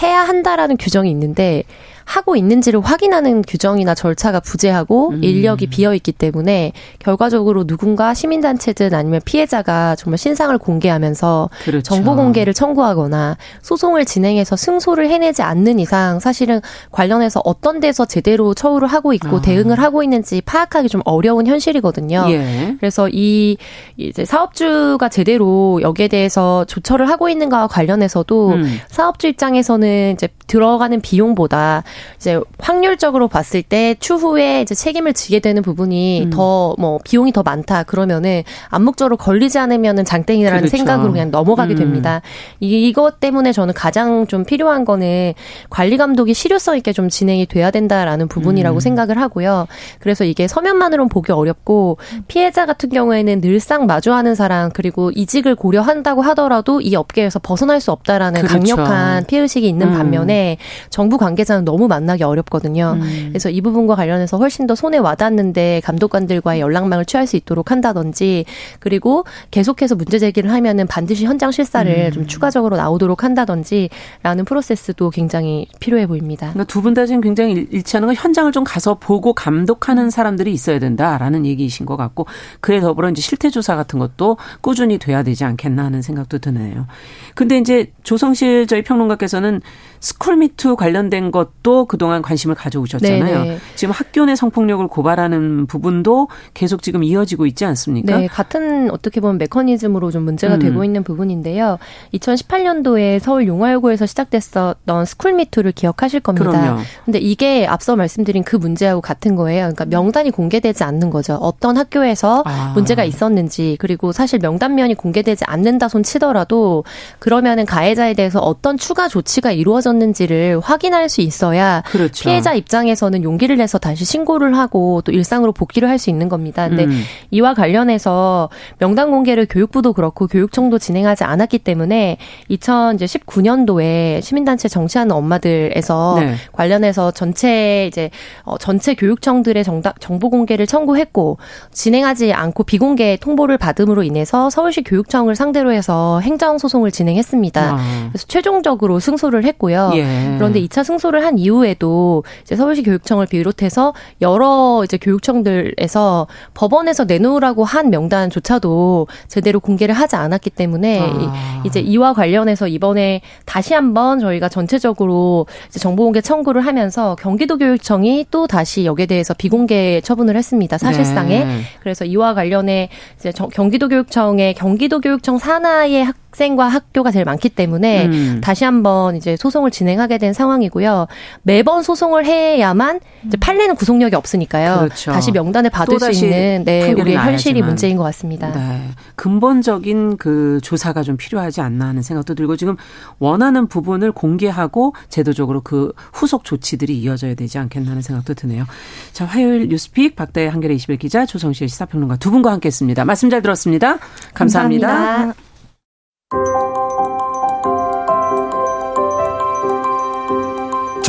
E: 해야 한다라는 규정이 있는데 하고 있는지를 확인하는 규정이나 절차가 부재하고 음. 인력이 비어 있기 때문에 결과적으로 누군가 시민단체든 아니면 피해자가 정말 신상을 공개하면서 그렇죠. 정보 공개를 청구하거나 소송을 진행해서 승소를 해내지 않는 이상 사실은 관련해서 어떤 데서 제대로 처우를 하고 있고 아. 대응을 하고 있는지 파악하기 좀 어려운 현실이거든요. 예. 그래서 이 이제 사업주가 제대로 여기에 대해서 조처를 하고 있는가와 관련해서도 음. 사업주 입장에서는 이제 들어가는 비용보다 이제 확률적으로 봤을 때 추후에 이제 책임을 지게 되는 부분이 음. 더뭐 비용이 더 많다 그러면은 암묵적으로 걸리지 않으면은 장땡이라는 그렇죠. 생각으로 그냥 넘어가게 음. 됩니다. 이, 이것 때문에 저는 가장 좀 필요한 거는 관리 감독이 실효성 있게 좀 진행이 돼야 된다라는 부분이라고 음. 생각을 하고요. 그래서 이게 서면만으로는 보기 어렵고 피해자 같은 경우에는 늘상 마주하는 사람 그리고 이직을 고려한다고 하더라도 이 업계에서 벗어날 수 없다라는 그렇죠. 강력한 피해의식이 있는 음. 반면에 정부 관계자는 너무 만나기 어렵거든요. 음. 그래서 이 부분과 관련해서 훨씬 더 손에 와닿는데 감독관들과의 연락망을 취할 수 있도록 한다든지 그리고 계속해서 문제 제기를 하면은 반드시 현장 실사를 음. 좀 추가적으로 나오도록 한다든지라는 프로세스도 굉장히 필요해 보입니다.
B: 그러니까 두 분 다 지금 굉장히 일치하는 건 현장을 좀 가서 보고 감독하는 사람들이 있어야 된다라는 얘기이신 것 같고 그에 더불어 이제 실태 조사 같은 것도 꾸준히 돼야 되지 않겠나 하는 생각도 드네요. 근데 이제 조성실 저희 평론가께서는 스쿨미투 관련된 것도 그동안 관심을 가져오셨잖아요. 네네. 지금 학교 내 성폭력을 고발하는 부분도 계속 지금 이어지고 있지 않습니까?
E: 네, 같은 어떻게 보면 메커니즘으로 좀 문제가 음. 되고 있는 부분인데요. 2018년도에 서울 용화여고에서 시작됐었던 스쿨미투를 기억하실 겁니다. 그럼요. 근데 이게 앞서 말씀드린 그 문제하고 같은 거예요. 그러니까 명단이 공개되지 않는 거죠. 어떤 학교에서 아. 문제가 있었는지 그리고 사실 명단면이 공개되지 않는다 손 치더라도 그러면은 가해자에 대해서 어떤 추가 조치가 이루어져 있었는지를 확인할 수 있어야 그렇죠. 피해자 입장에서는 용기를 내서 다시 신고를 하고 또 일상으로 복귀를 할 수 있는 겁니다. 근데 음. 이와 관련해서 명단 공개를 교육부도 그렇고 교육청도 진행하지 않았기 때문에 2019년도에 시민단체 정치하는 엄마들에서 네. 관련해서 전체 이제 어, 전체 교육청들의 정답 정보 공개를 청구했고 진행하지 않고 비공개 통보를 받음으로 인해서 서울시 교육청을 상대로 해서 행정 소송을 진행했습니다. 아. 그래서 최종적으로 승소를 했고요. 있어요. 예. 그런데 2차 승소를 한 이후에도 이제 서울시 교육청을 비롯해서 여러 이제 교육청들에서 법원에서 내놓으라고 한 명단조차도 제대로 공개를 하지 않았기 때문에 아. 이제 이와 관련해서 이번에 다시 한번 저희가 전체적으로 이제 정보 공개 청구를 하면서 경기도 교육청이 또 다시 여기에 대해서 비공개 처분을 했습니다. 사실상에. 네. 그래서 이와 관련해 이제 경기도 교육청의 경기도 교육청 산하의 학 학생과 학교가 제일 많기 때문에 음. 다시 한번 이제 소송을 진행하게 된 상황이고요. 매번 소송을 해야만 판례는 구속력이 없으니까요. 그렇죠. 다시 명단에 받을 수 있는 네, 우리의 현실이 문제인 것 같습니다. 네.
B: 근본적인 그 조사가 좀 필요하지 않나 하는 생각도 들고 지금 원하는 부분을 공개하고 제도적으로 그 후속 조치들이 이어져야 되지 않겠나 하는 생각도 드네요. 자, 화요일 뉴스픽 박다혜 한겨레 21 기자 조성실 시사평론가 두 분과 함께했습니다. 말씀 잘 들었습니다. 감사합니다. 감사합니다.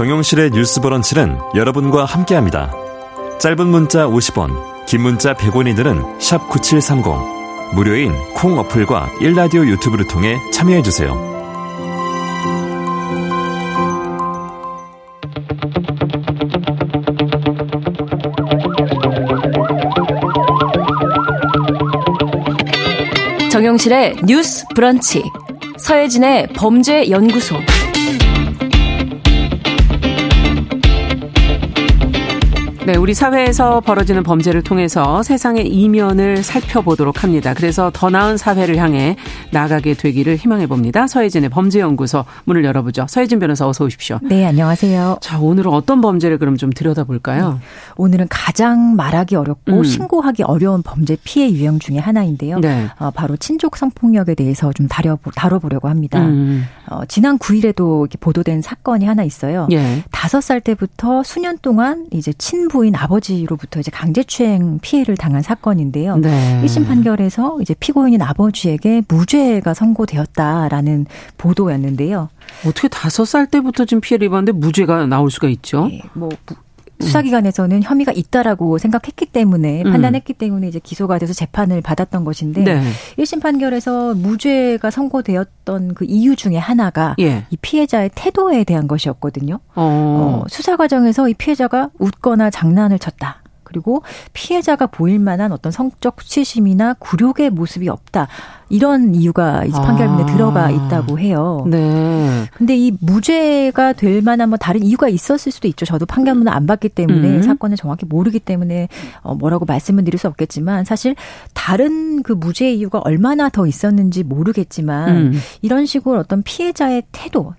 F: 정용실의 뉴스 브런치는 여러분과 함께합니다. 짧은 문자 50원, 긴 문자 100원이들은 9730. 무료인 콩 어플과 일라디오 유튜브를 통해 참여해주세요.
A: 정용실의 뉴스 브런치. 서혜진의 범죄 연구소.
B: 네, 우리 사회에서 벌어지는 범죄를 통해서 세상의 이면을 살펴보도록 합니다. 그래서 더 나은 사회를 향해 나가게 되기를 희망해 봅니다. 서혜진의 범죄연구소 문을 열어보죠. 서혜진 변호사 어서 오십시오.
G: 네, 안녕하세요.
B: 자, 오늘은 어떤 범죄를 그럼 좀 들여다볼까요? 네,
G: 오늘은 가장 말하기 어렵고 음. 신고하기 어려운 범죄 피해 유형 중에 하나인데요. 네. 어, 바로 친족 성폭력에 대해서 좀 다뤄, 다뤄보려고 합니다. 음. 어, 지난 9일에도 보도된 사건이 하나 있어요. 예. 5살 때부터 수년 동안 이제 친부 인 아버지로부터 이제 강제추행 피해를 당한 사건인데요. 네. 1심 판결에서 이제 피고인인 아버지에게 무죄가 선고되었다라는 보도였는데요.
B: 어떻게 다섯 살 때부터 좀 피해를 입었는데 무죄가 나올 수가 있죠? 네, 뭐
G: 수사기관에서는 혐의가 있다라고 생각했기 때문에 음. 판단했기 때문에 이제 기소가 돼서 재판을 받았던 것인데 네. 1심 판결에서 무죄가 선고되었던 그 이유 중에 하나가 예. 이 피해자의 태도에 대한 것이었거든요. 어. 어, 수사 과정에서 이 피해자가 웃거나 장난을 쳤다. 그리고 피해자가 보일 만한 어떤 성적 수치심이나 굴욕의 모습이 없다. 이런 이유가 이제 판결문에 아. 들어가 있다고 해요. 네. 근데 이 무죄가 될 만한 뭐 다른 이유가 있었을 수도 있죠. 저도 판결문을 안 봤기 때문에 음. 사건을 정확히 모르기 때문에 어 뭐라고 말씀을 드릴 수 없겠지만 사실 다른 그 무죄 이유가 얼마나 더 있었는지 모르겠지만 음. 이런 식으로 어떤 피해자의 태도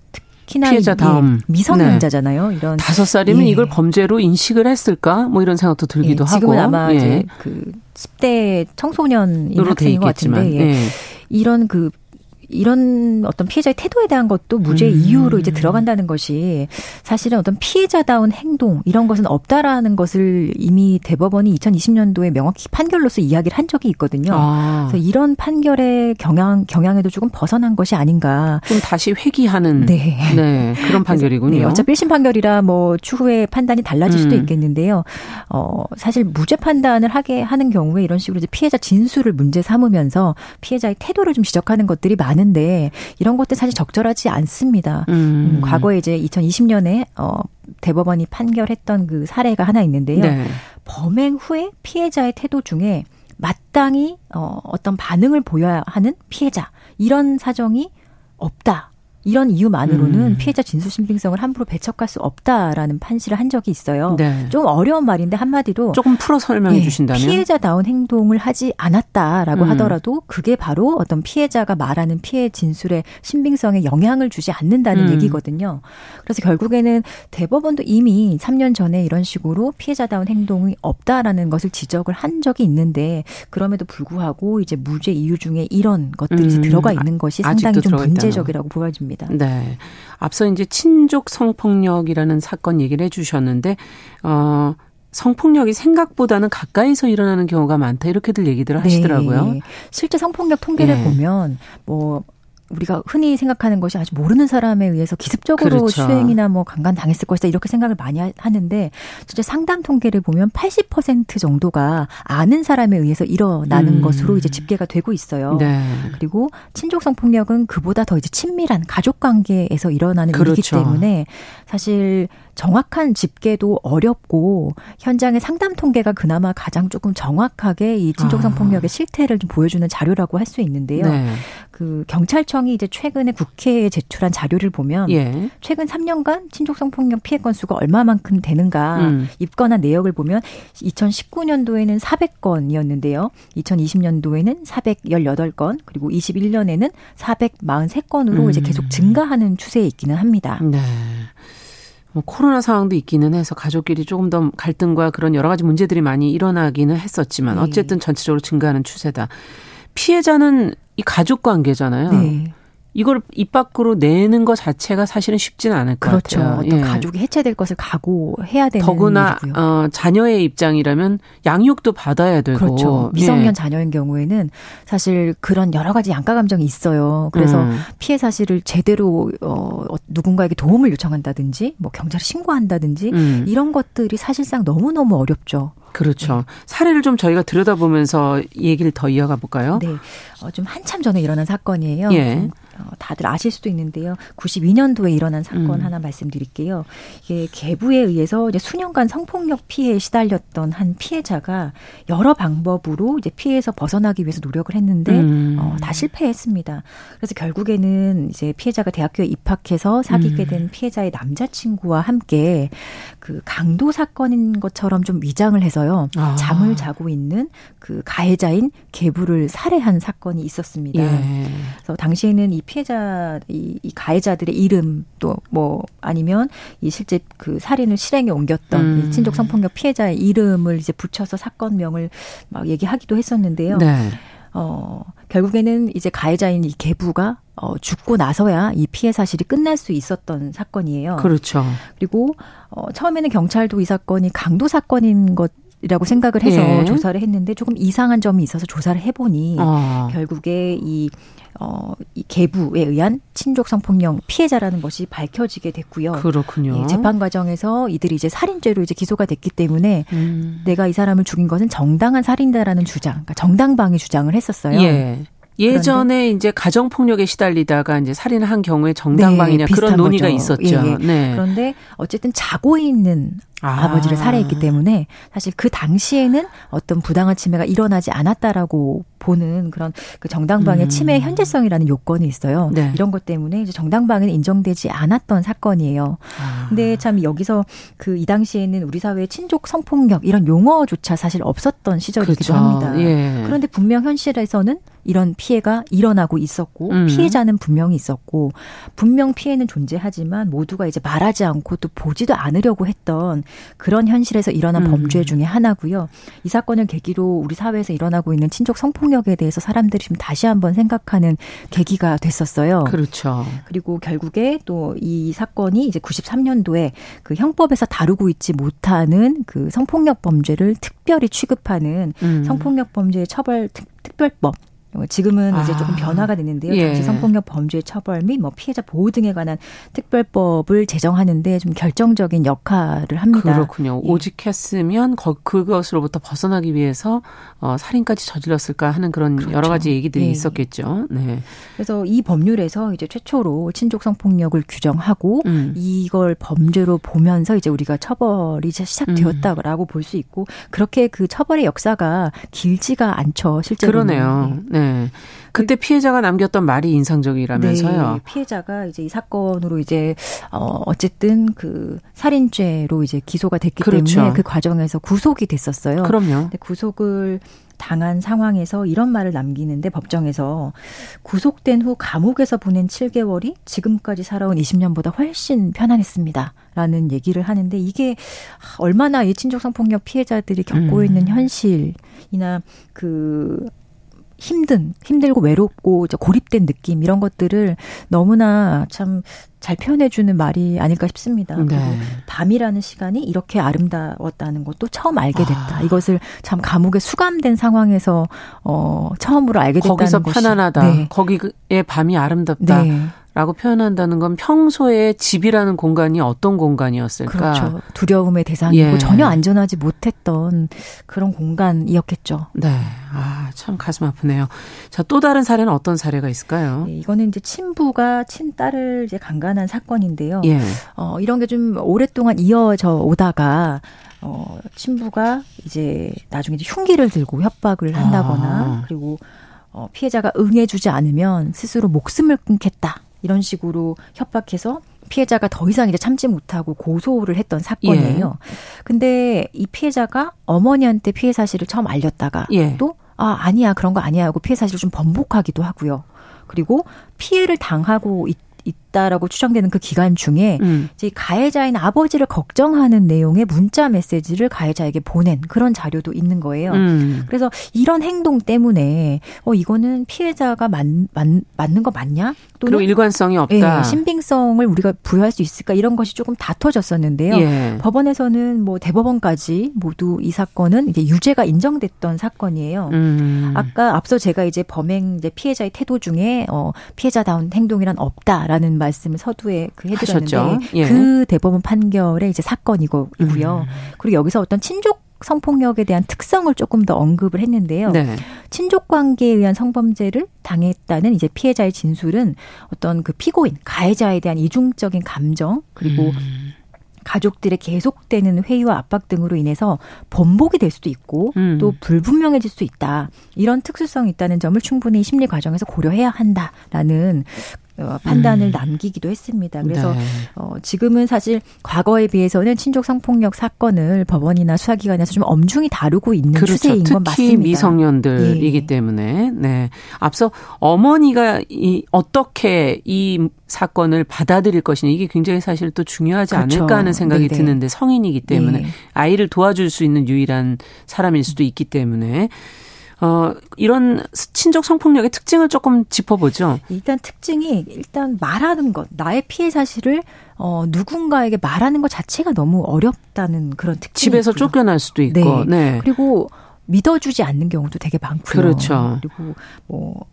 G: 특히나
B: 피해자 다음
G: 미성년자잖아요. 네.
B: 이런 다섯 살이면 예. 이걸 범죄로 인식을 했을까? 뭐 이런 생각도 들기도
G: 예,
B: 하고.
G: 지금은 아마 예. 이제 그 10대 청소년인 학생인 것 같은데 예. 예. 이런 그 이런 어떤 피해자의 태도에 대한 것도 무죄 음. 이유로 이제 들어간다는 것이 사실은 어떤 피해자다운 행동 이런 것은 없다라는 것을 이미 대법원이 2020년도에 명확히 판결로서 이야기를 한 적이 있거든요. 아. 그래서 이런 판결의 경향 경향에도 조금 벗어난 것이 아닌가.
B: 좀 다시 회귀하는 네, 네 그런 판결이군요. 네,
G: 어차피 1심 판결이라 뭐 추후에 판단이 달라질 수도 음. 있겠는데요. 어 사실 무죄 판단을 하게 하는 경우에 이런 식으로 이제 피해자 진술을 문제 삼으면서 피해자의 태도를 좀 지적하는 것들이 많은 많은데 이런 것들 사실 적절하지 않습니다. 음. 음, 과거에 이제 2020년에 어 대법원이 판결했던 그 사례가 하나 있는데요. 네. 범행 후에 피해자의 태도 중에 마땅히 어 어떤 반응을 보여야 하는 피해자 이런 사정이 없다. 이런 이유만으로는 음. 피해자 진술 신빙성을 함부로 배척할 수 없다라는 판시를 한 적이 있어요. 네. 좀 어려운 말인데 한마디로
B: 조금 풀어 설명해 네, 주신다면
G: 피해자다운 행동을 하지 않았다라고 음. 하더라도 그게 바로 어떤 피해자가 말하는 피해 진술의 신빙성에 영향을 주지 않는다는 음. 얘기거든요. 그래서 결국에는 대법원도 이미 3년 전에 이런 식으로 피해자다운 행동이 없다라는 것을 지적을 한 적이 있는데 그럼에도 불구하고 이제 무죄 이유 중에 이런 것들이 음. 들어가 있는 것이 상당히 좀 문제적이라고 보여집니다. 있습니다.
B: 네. 앞서 이제 친족 성폭력이라는 사건 얘기를 해 주셨는데, 어, 성폭력이 생각보다는 가까이서 일어나는 경우가 많다 이렇게들 얘기들 하시더라고요. 네.
G: 실제 성폭력 통계를 네. 보면 뭐 우리가 흔히 생각하는 것이 아주 모르는 사람에 의해서 기습적으로 그렇죠. 수행이나 뭐 강간 당했을 것이다 이렇게 생각을 많이 하는데 진짜 상담 통계를 보면 80% 정도가 아는 사람에 의해서 일어나는 음. 것으로 이제 집계가 되고 있어요. 네. 그리고 친족 성폭력은 그보다 더 이제 친밀한 가족 관계에서 일어나는 그렇죠. 일이기 때문에 사실 정확한 집계도 어렵고 현장의 상담 통계가 그나마 가장 조금 정확하게 이 친족 성 폭력의 아. 실태를 좀 보여주는 자료라고 할 수 있는데요. 네. 그 경찰청이 이제 최근에 국회에 제출한 자료를 보면 예. 최근 3년간 친족 성 폭력 피해 건수가 얼마만큼 되는가 음. 입건한 내역을 보면 2019년도에는 400건이었는데요. 2020년도에는 418건 그리고 21년에는 443건으로 음. 이제 계속 증가하는 추세에 있기는 합니다. 네.
B: 뭐 코로나 상황도 있기는 해서 가족끼리 조금 더 갈등과 그런 여러 가지 문제들이 많이 일어나기는 했었지만 네. 어쨌든 전체적으로 증가하는 추세다. 피해자는 이 가족 관계잖아요. 네. 이걸 입 밖으로 내는 것 자체가 사실은 쉽지는 않을 것
G: 그렇죠.
B: 같아요.
G: 어떤 예. 가족이 해체될 것을 각오해야 되는
B: 더구나 일이고요. 어, 자녀의 입장이라면 양육도 받아야 되고
G: 그렇죠. 미성년 예. 자녀인 경우에는 사실 그런 여러 가지 양가 감정이 있어요. 그래서 음. 피해 사실을 제대로 어, 누군가에게 도움을 요청한다든지 뭐 경찰에 신고한다든지 음. 이런 것들이 사실상 너무 너무 어렵죠.
B: 그렇죠. 네. 사례를 좀 저희가 들여다보면서 얘기를 더 이어가 볼까요?
G: 네. 어, 좀 한참 전에 일어난 사건이에요. 예. 어, 다들 아실 수도 있는데요. 92년도에 일어난 사건 음. 하나 말씀드릴게요. 이게 계부에 의해서 이제 수년간 성폭력 피해에 시달렸던 한 피해자가 여러 방법으로 이제 피해에서 벗어나기 위해서 노력을 했는데 음. 어, 다 실패했습니다. 그래서 결국에는 이제 피해자가 대학교에 입학해서 사귀게 음. 된 피해자의 남자친구와 함께 그 강도 사건인 것처럼 좀 위장을 해서요. 아. 잠을 자고 있는 그 가해자인 계부를 살해한 사건이 있었습니다. 예. 그래서 당시에는 이 피해자 이, 이 가해자들의 이름 또 뭐 아니면 이 실제 그 살인을 실행에 옮겼던 음. 친족 성폭력 피해자의 이름을 이제 붙여서 사건명을 막 얘기하기도 했었는데요. 네. 어, 결국에는 이제 가해자인 이 계부가 어, 죽고 나서야 이 피해 사실이 끝날 수 있었던 사건이에요.
B: 그렇죠.
G: 그리고 어, 처음에는 경찰도 이 사건이 강도 사건인 것 이라고 생각을 해서 예. 조사를 했는데 조금 이상한 점이 있어서 조사를 해보니 어. 결국에 이 어, 이 계부에 의한 친족 성폭력 피해자라는 것이 밝혀지게 됐고요.
B: 그렇군요.
G: 예, 재판 과정에서 이들이 이제 살인죄로 이제 기소가 됐기 때문에 음. 내가 이 사람을 죽인 것은 정당한 살인다라는 주장, 그러니까 정당방위 주장을 했었어요.
B: 예. 예전에 이제 가정 폭력에 시달리다가 이제 살인을 한 경우에 정당방위냐 네, 그런 논의가 거죠. 있었죠. 예, 예.
G: 네. 그런데 어쨌든 자고 있는 아. 버지를 살해했기 때문에 사실 그 당시에는 어떤 부당한 침해가 일어나지 않았다라고 보는 그런 그 정당방위 음. 침해 현재성이라는 요건이 있어요. 네. 이런 것 때문에 이제 정당방위는 인정되지 않았던 사건이에요. 아. 근데 참 여기서 그 이 당시에는 우리 사회에 친족 성폭력 이런 용어조차 사실 없었던 시절이기도 그렇죠. 합니다. 예. 그런데 분명 현실에서는 이런 피해가 일어나고 있었고 음. 피해자는 분명히 있었고 분명 피해는 존재하지만 모두가 이제 말하지 않고 또 보지도 않으려고 했던 그런 현실에서 일어난 음. 범죄 중의 하나고요. 이 사건을 계기로 우리 사회에서 일어나고 있는 친족 성폭력에 대해서 사람들이 좀 다시 한번 생각하는 계기가 됐었어요.
B: 그렇죠.
G: 그리고 결국에 또 이 사건이 이제 93년도에 그 형법에서 다루고 있지 못하는 그 성폭력 범죄를 특별히 취급하는 음. 성폭력 범죄 처벌 특, 특별법 지금은 아. 이제 조금 변화가 됐는데요. 예. 당시 성폭력 범죄 처벌 및 뭐 피해자 보호 등에 관한 특별법을 제정하는데 좀 결정적인 역할을 합니다.
B: 그렇군요. 예. 오직 했으면 그것으로부터 벗어나기 위해서 어, 살인까지 저질렀을까 하는 그런 그렇죠. 여러 가지 얘기들이 예. 있었겠죠. 네.
G: 그래서 이 법률에서 이제 최초로 친족 성폭력을 규정하고 음. 이걸 범죄로 보면서 이제 우리가 처벌이 시작되었다라고 음. 볼수 있고 그렇게 그 처벌의 역사가 길지가 않죠. 실제로.
B: 그러네요. 네. 네. 그때 피해자가 남겼던 말이 인상적이라면서요.
G: 네, 피해자가 이제 이 사건으로 이제 어 어쨌든 그 살인죄로 이제 기소가 됐기 그렇죠. 때문에 그 과정에서 구속이 됐었어요.
B: 그럼요.
G: 근데 구속을 당한 상황에서 이런 말을 남기는데 법정에서 구속된 후 감옥에서 보낸 7개월이 지금까지 살아온 20년보다 훨씬 편안했습니다. 라는 얘기를 하는데 이게 얼마나 이 친족 성폭력 피해자들이 겪고 음. 있는 현실이나 그 힘든, 힘들고 외롭고 고립된 느낌 이런 것들을 너무나 참 잘 표현해주는 말이 아닐까 싶습니다. 네. 그리고 밤이라는 시간이 이렇게 아름다웠다는 것도 처음 알게 됐다. 아. 이것을 참 감옥에 수감된 상황에서 어 처음으로 알게 됐다는
B: 거기서 것이. 편안하다. 네. 거기에 밤이 아름답다. 네. 라고 표현한다는 건 평소에 집이라는 공간이 어떤 공간이었을까?
G: 그렇죠. 두려움의 대상이고 예. 전혀 안전하지 못했던 그런 공간이었겠죠.
B: 네. 아, 참 가슴 아프네요. 자, 또 다른 사례는 어떤 사례가 있을까요?
G: 네, 이거는 이제 친부가 친딸을 이제 강간한 사건인데요. 예. 어, 이런 게 좀 오랫동안 이어져 오다가 어, 친부가 이제 나중에 이제 흉기를 들고 협박을 한다거나 아. 그리고 어, 피해자가 응해주지 않으면 스스로 목숨을 끊겠다. 이런 식으로 협박해서 피해자가 더 이상 이제 참지 못하고 고소를 했던 사건이에요. 예. 근데 이 피해자가 어머니한테 피해 사실을 처음 알렸다가 예. 또 아, 아니야. 그런 거 아니야 하고 피해 사실을 좀 번복하기도 하고요. 그리고 피해를 당하고 있, 있다라고 추정되는 그 기간 중에 음. 이제 가해자인 아버지를 걱정하는 내용의 문자 메시지를 가해자에게 보낸 그런 자료도 있는 거예요. 음. 그래서 이런 행동 때문에 어 이거는 피해자가 맞, 맞, 맞는 거 맞냐?
B: 또는 일관성이 없다.
G: 예, 신빙성을 우리가 부여할 수 있을까 이런 것이 조금 다퉈졌었는데요. 예. 법원에서는 뭐 대법원까지 모두 이 사건은 이제 유죄가 인정됐던 사건이에요. 음. 아까 앞서 제가 이제 범행 이제 피해자의 태도 중에 어 피해자다운 행동이란 없다라는 말씀을 서두에 그 해드렸는데 예. 그 대법원 판결의 이제 사건이고요. 음. 그리고 여기서 어떤 친족 성폭력에 대한 특성을 조금 더 언급을 했는데요. 네. 친족 관계에 의한 성범죄를 당했다는 이제 피해자의 진술은 어떤 그 피고인 가해자에 대한 이중적인 감정 그리고 음. 가족들의 계속되는 회의와 압박 등으로 인해서 번복이 될 수도 있고 음. 또 불분명해질 수 있다. 이런 특수성이 있다는 점을 충분히 심리 과정에서 고려해야 한다라는 어, 판단을 음. 남기기도 했습니다. 그래서 네. 어, 지금은 사실 과거에 비해서는 친족 성폭력 사건을 법원이나 수사기관에서 좀 엄중히 다루고 있는 그렇죠. 추세인 건 맞습니다.
B: 특히 미성년들이기 예. 때문에 네 앞서 어머니가 이 어떻게 이 사건을 받아들일 것이냐 이게 굉장히 사실 또 중요하지 그렇죠. 않을까 하는 생각이 네네. 드는데 성인이기 때문에 네. 아이를 도와줄 수 있는 유일한 사람일 수도 있기 때문에 어, 이런 친족 성폭력의 특징을 조금 짚어보죠.
G: 일단 특징이 일단 말하는 것, 나의 피해 사실을 어, 누군가에게 말하는 것 자체가 너무 어렵다는 그런 특징이
B: 집에서 있고요. 쫓겨날 수도 있고.
G: 네. 네. 그리고 믿어주지 않는 경우도 되게 많고요.
B: 그렇죠.
G: 그리고 뭐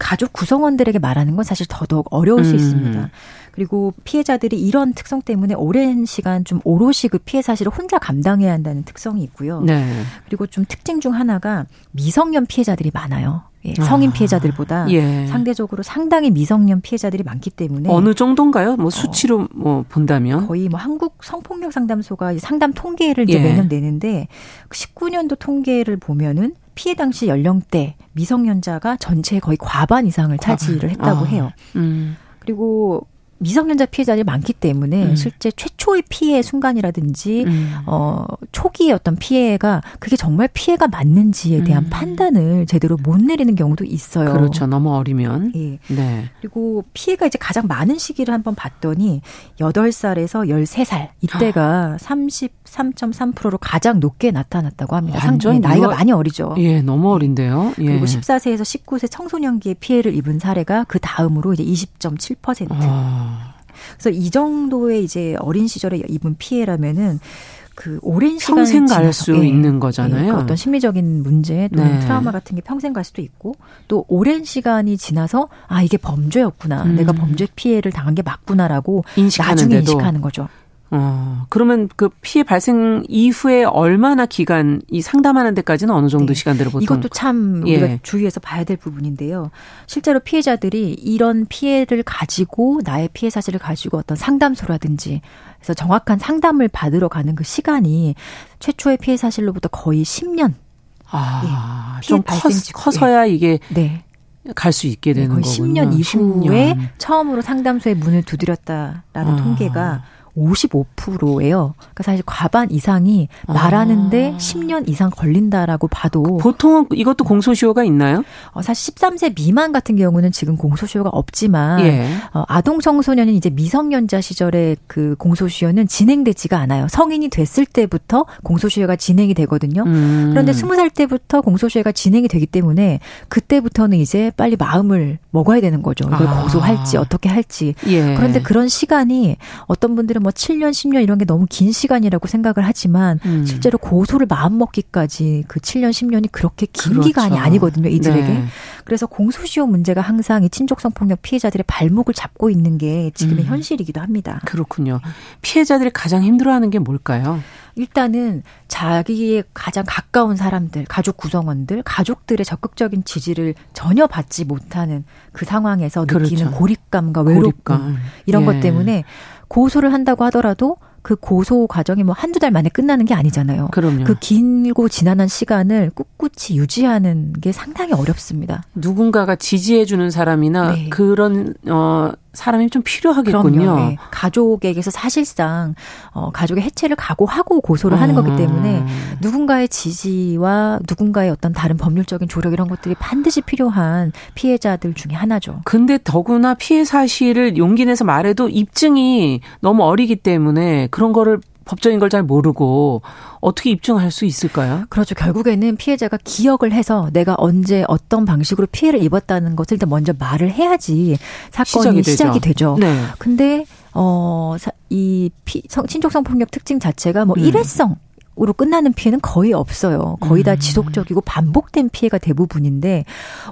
G: 가족 구성원들에게 말하는 건 사실 더더욱 어려울 음. 수 있습니다. 그리고 피해자들이 이런 특성 때문에 오랜 시간 좀 오롯이 그 피해 사실을 혼자 감당해야 한다는 특성이 있고요. 네. 그리고 좀 특징 중 하나가 미성년 피해자들이 많아요. 예, 성인 아, 피해자들보다 예. 상대적으로 상당히 미성년 피해자들이 많기 때문에
B: 어느 정도인가요? 뭐 어. 수치로 어, 뭐 본다면
G: 거의 뭐 한국 성폭력 상담소가 상담 통계를 이제 예. 매년 내는데 19년도 통계를 보면은 피해 당시 연령대 미성년자가 전체의 거의 과반 이상을 차지를 했다고 아. 해요. 음. 그리고 미성년자 피해자들이 많기 때문에 음. 실제 최초의 피해 순간이라든지 음. 어 초기의 어떤 피해가 그게 정말 피해가 맞는지에 대한 음. 판단을 제대로 못 내리는 경우도 있어요.
B: 그렇죠. 너무 어리면.
G: 예. 네. 그리고 피해가 이제 가장 많은 시기를 한번 봤더니 8살에서 13살 이때가 33.3%로 가장 높게 나타났다고 합니다. 상당히 나이가 많이 어리죠.
B: 예, 너무 어린데요. 예.
G: 그리고 14세에서 19세 청소년기에 피해를 입은 사례가 그 다음으로 이제 20.7%. 아. 그래서 이 정도의 이제 어린 시절에 입은 피해라면은 그 오랜 시간
B: 평생 갈수 있는 거잖아요. 예, 그
G: 어떤 심리적인 문제 또는 네. 트라우마 같은 게 평생 갈 수도 있고 또 오랜 시간이 지나서 아 이게 범죄였구나, 음. 내가 범죄 피해를 당한 게 맞구나라고 나중에 인식하는 거죠.
B: 어, 그러면 그 피해 발생 이후에 얼마나 기간 이 상담하는 데까지는 어느 정도 네. 시간들을 보통
G: 이것도 참 우리가 예. 주의해서 봐야 될 부분인데요. 실제로 피해자들이 이런 피해를 가지고 나의 피해 사실을 가지고 어떤 상담소라든지 그래서 정확한 상담을 받으러 가는 그 시간이 최초의 피해 사실로부터 거의 10년.
B: 아, 예. 좀 커, 서야 이게 네. 갈수 있게 네, 되는 네.
G: 거의 10년 이후에 10년. 처음으로 상담소에 문을 두드렸다라는 아. 통계가 55%예요. 그러니까 사실 과반 이상이 말하는데 아. 10년 이상 걸린다라고 봐도
B: 보통은 이것도 공소시효가 있나요?
G: 어, 사실 13세 미만 같은 경우는 지금 공소시효가 없지만 예. 어, 아동 청소년은 이제 미성년자 시절에 그 공소시효는 진행되지가 않아요. 성인이 됐을 때부터 공소시효가 진행이 되거든요. 음. 그런데 20살 때부터 공소시효가 진행이 되기 때문에 그때부터는 이제 빨리 마음을 먹어야 되는 거죠. 이걸 아. 고소할지 어떻게 할지. 예. 그런데 그런 시간이 어떤 분들은 뭐 7년, 10년 이런 게 너무 긴 시간이라고 생각을 하지만 음. 실제로 고소를 마음 먹기까지 그 7년, 10년이 그렇게 긴 그렇죠. 기간이 아니거든요, 이들에게. 네. 그래서 공소시효 문제가 항상 이 친족성 폭력 피해자들의 발목을 잡고 있는 게 지금의 음. 현실이기도 합니다.
B: 그렇군요. 피해자들이 가장 힘들어하는 게 뭘까요?
G: 일단은 자기의 가장 가까운 사람들, 가족 구성원들, 가족들의 적극적인 지지를 전혀 받지 못하는 그 상황에서 느끼는 그렇죠. 고립감과 외롭감 고립감. 이런 예. 것 때문에 고소를 한다고 하더라도 그 고소 과정이 뭐 한두 달 만에 끝나는 게 아니잖아요.
B: 그럼요.
G: 그 길고 지난한 시간을 꿋꿋이 유지하는 게 상당히 어렵습니다.
B: 누군가가 지지해 주는 사람이나 네. 그런 어 사람이 좀 필요하겠군요. 그럼요, 네.
G: 가족에게서 사실상 어 가족의 해체를 각오하고 고소를 하는 거기 때문에 음. 누군가의 지지와 누군가의 어떤 다른 법률적인 조력 이런 것들이 반드시 필요한 피해자들 중에 하나죠.
B: 근데 더구나 피해 사실을 용기 내서 말해도 입증이 너무 어리기 때문에 그런 거를 법적인 걸 잘 모르고 어떻게 입증할 수 있을까요?
G: 그렇죠. 결국에는 피해자가 기억을 해서 내가 언제 어떤 방식으로 피해를 입었다는 것을 일단 먼저 말을 해야지 사건이 시작이, 시작이 되죠. 네. 근데 어이 친족 성폭력 특징 자체가 뭐 음. 일회성 으로 끝나는 피해는 거의 없어요. 거의 다 음. 지속적이고 반복된 피해가 대부분인데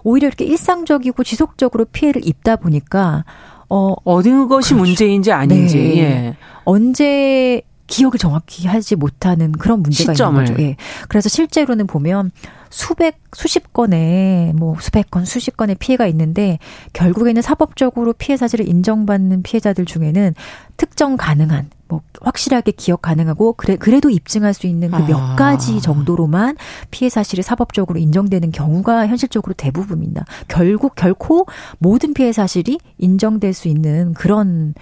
G: 오히려 이렇게 일상적이고 지속적으로 피해를 입다 보니까
B: 어 어느 것이 그렇죠. 문제인지 아닌지 네. 예.
G: 언제 기억을 정확히 하지 못하는 그런 문제가 시점을. 있는 거죠. 예. 그래서 실제로는 보면 수백 수십 건의 뭐 수백 건 수십 건의 피해가 있는데 결국에는 사법적으로 피해 사실을 인정받는 피해자들 중에는 특정 가능한 뭐 확실하게 기억 가능하고 그래 그래도 입증할 수 있는 그몇 아. 가지 정도로만 피해 사실이 사법적으로 인정되는 경우가 현실적으로 대부분입니다. 결국 결코 모든 피해 사실이 인정될 수 있는 그런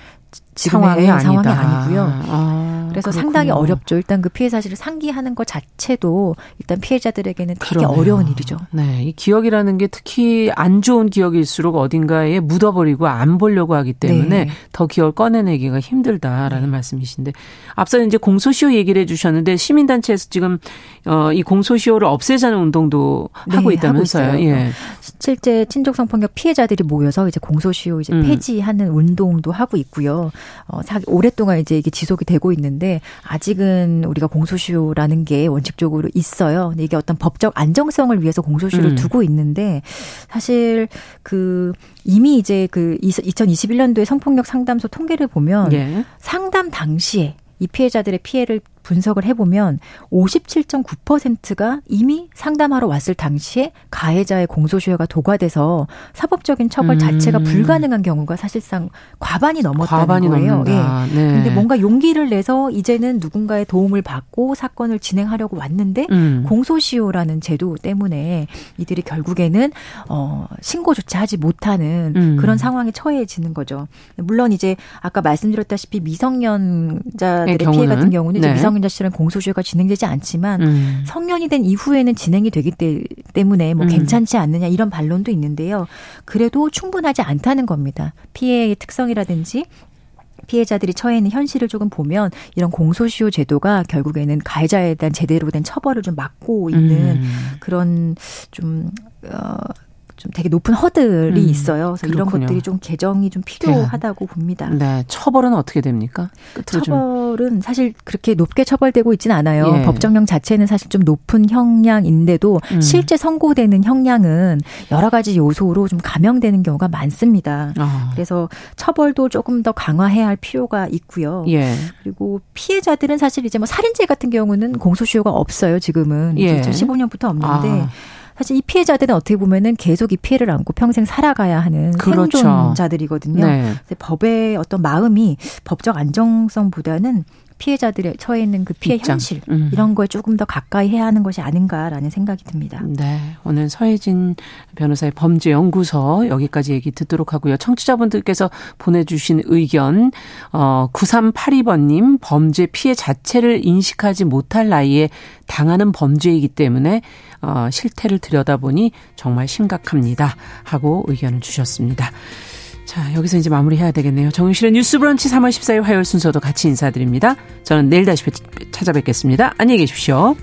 G: 상황이, 상황이 아니고요. 아, 그래서 그렇군요. 상당히 어렵죠. 일단 그 피해 사실을 상기하는 것 자체도 일단 피해자들에게는 되게 그러네요. 어려운 일이죠.
B: 네, 이 기억이라는 게 특히 안 좋은 기억일수록 어딘가에 묻어버리고 안 보려고 하기 때문에 네. 더 기억을 꺼내내기가 힘들다라는 네. 말씀이신데 앞서 이제 공소시효 얘기를 해주셨는데 시민단체에서 지금 어, 이 공소시효를 없애자는 운동도 네, 하고 있다면서요. 하고 예.
G: 실제 친족 성폭력 피해자들이 모여서 이제 공소시효 이제 음. 폐지하는 운동도 하고 있고요. 어, 오랫동안 이제 이게 지속이 되고 있는데 아직은 우리가 공소시효라는 게 원칙적으로 있어요. 근데 이게 어떤 법적 안정성을 위해서 공소시효를 음. 두고 있는데 사실 그 이미 이제 그 2021년도에 성폭력 상담소 통계를 보면 예. 상담 당시에 이 피해자들의 피해를 분석을 해보면 57.9%가 이미 상담하러 왔을 당시에 가해자의 공소시효가 도과돼서 사법적인 처벌 음. 자체가 불가능한 경우가 사실상 과반이 넘었다는 과반이 거예요. 예. 네. 근데 뭔가 용기를 내서 이제는 누군가의 도움을 받고 사건을 진행하려고 왔는데 음. 공소시효라는 제도 때문에 이들이 결국에는 어 신고조차 하지 못하는 음. 그런 상황에 처해지는 거죠. 물론 이제 아까 말씀드렸다시피 미성년자들의 피해 같은 경우는 네. 미성 미 성년자 시절은 공소시효가 진행되지 않지만 음. 성년이 된 이후에는 진행이 되기 때문에 뭐 음. 괜찮지 않느냐 이런 반론도 있는데요. 그래도 충분하지 않다는 겁니다. 피해의 특성이라든지 피해자들이 처해 있는 현실을 조금 보면 이런 공소시효 제도가 결국에는 가해자에 대한 제대로 된 처벌을 좀 막고 있는 음. 그런 좀 어, 좀 되게 높은 허들이 음, 있어요. 그래서 그렇군요. 이런 것들이 좀 개정이 좀 필요하다고 네. 봅니다.
B: 네. 처벌은 어떻게 됩니까?
G: 처벌은 좀. 사실 그렇게 높게 처벌되고 있지는 않아요. 예. 법정형 자체는 사실 좀 높은 형량인데도 음. 실제 선고되는 형량은 여러 가지 요소로 좀 감형되는 경우가 많습니다. 아. 그래서 처벌도 조금 더 강화해야 할 필요가 있고요. 예. 그리고 피해자들은 사실 이제 뭐 살인죄 같은 경우는 공소시효가 없어요. 지금은 예. 2015년부터 없는데 아. 사실 이 피해자들은 어떻게 보면은 계속 이 피해를 안고 평생 살아가야 하는 그렇죠. 생존자들이거든요. 네. 법의 어떤 마음이 법적 안정성보다는 피해자들의 처해 있는 그 피해 입장. 현실 음. 이런 거에 조금 더 가까이 해야 하는 것이 아닌가라는 생각이 듭니다.
B: 네, 오늘 서혜진 변호사의 범죄 연구소 여기까지 얘기 듣도록 하고요. 청취자분들께서 보내주신 의견 어 9382번님 범죄 피해 자체를 인식하지 못할 나이에 당하는 범죄이기 때문에 어, 실태를 들여다보니 정말 심각합니다. 하고 의견을 주셨습니다. 자, 여기서 이제 마무리해야 되겠네요. 정윤실의 뉴스 브런치 3월 14일 화요일 순서도 같이 인사드립니다. 저는 내일 다시 찾아뵙겠습니다. 안녕히 계십시오.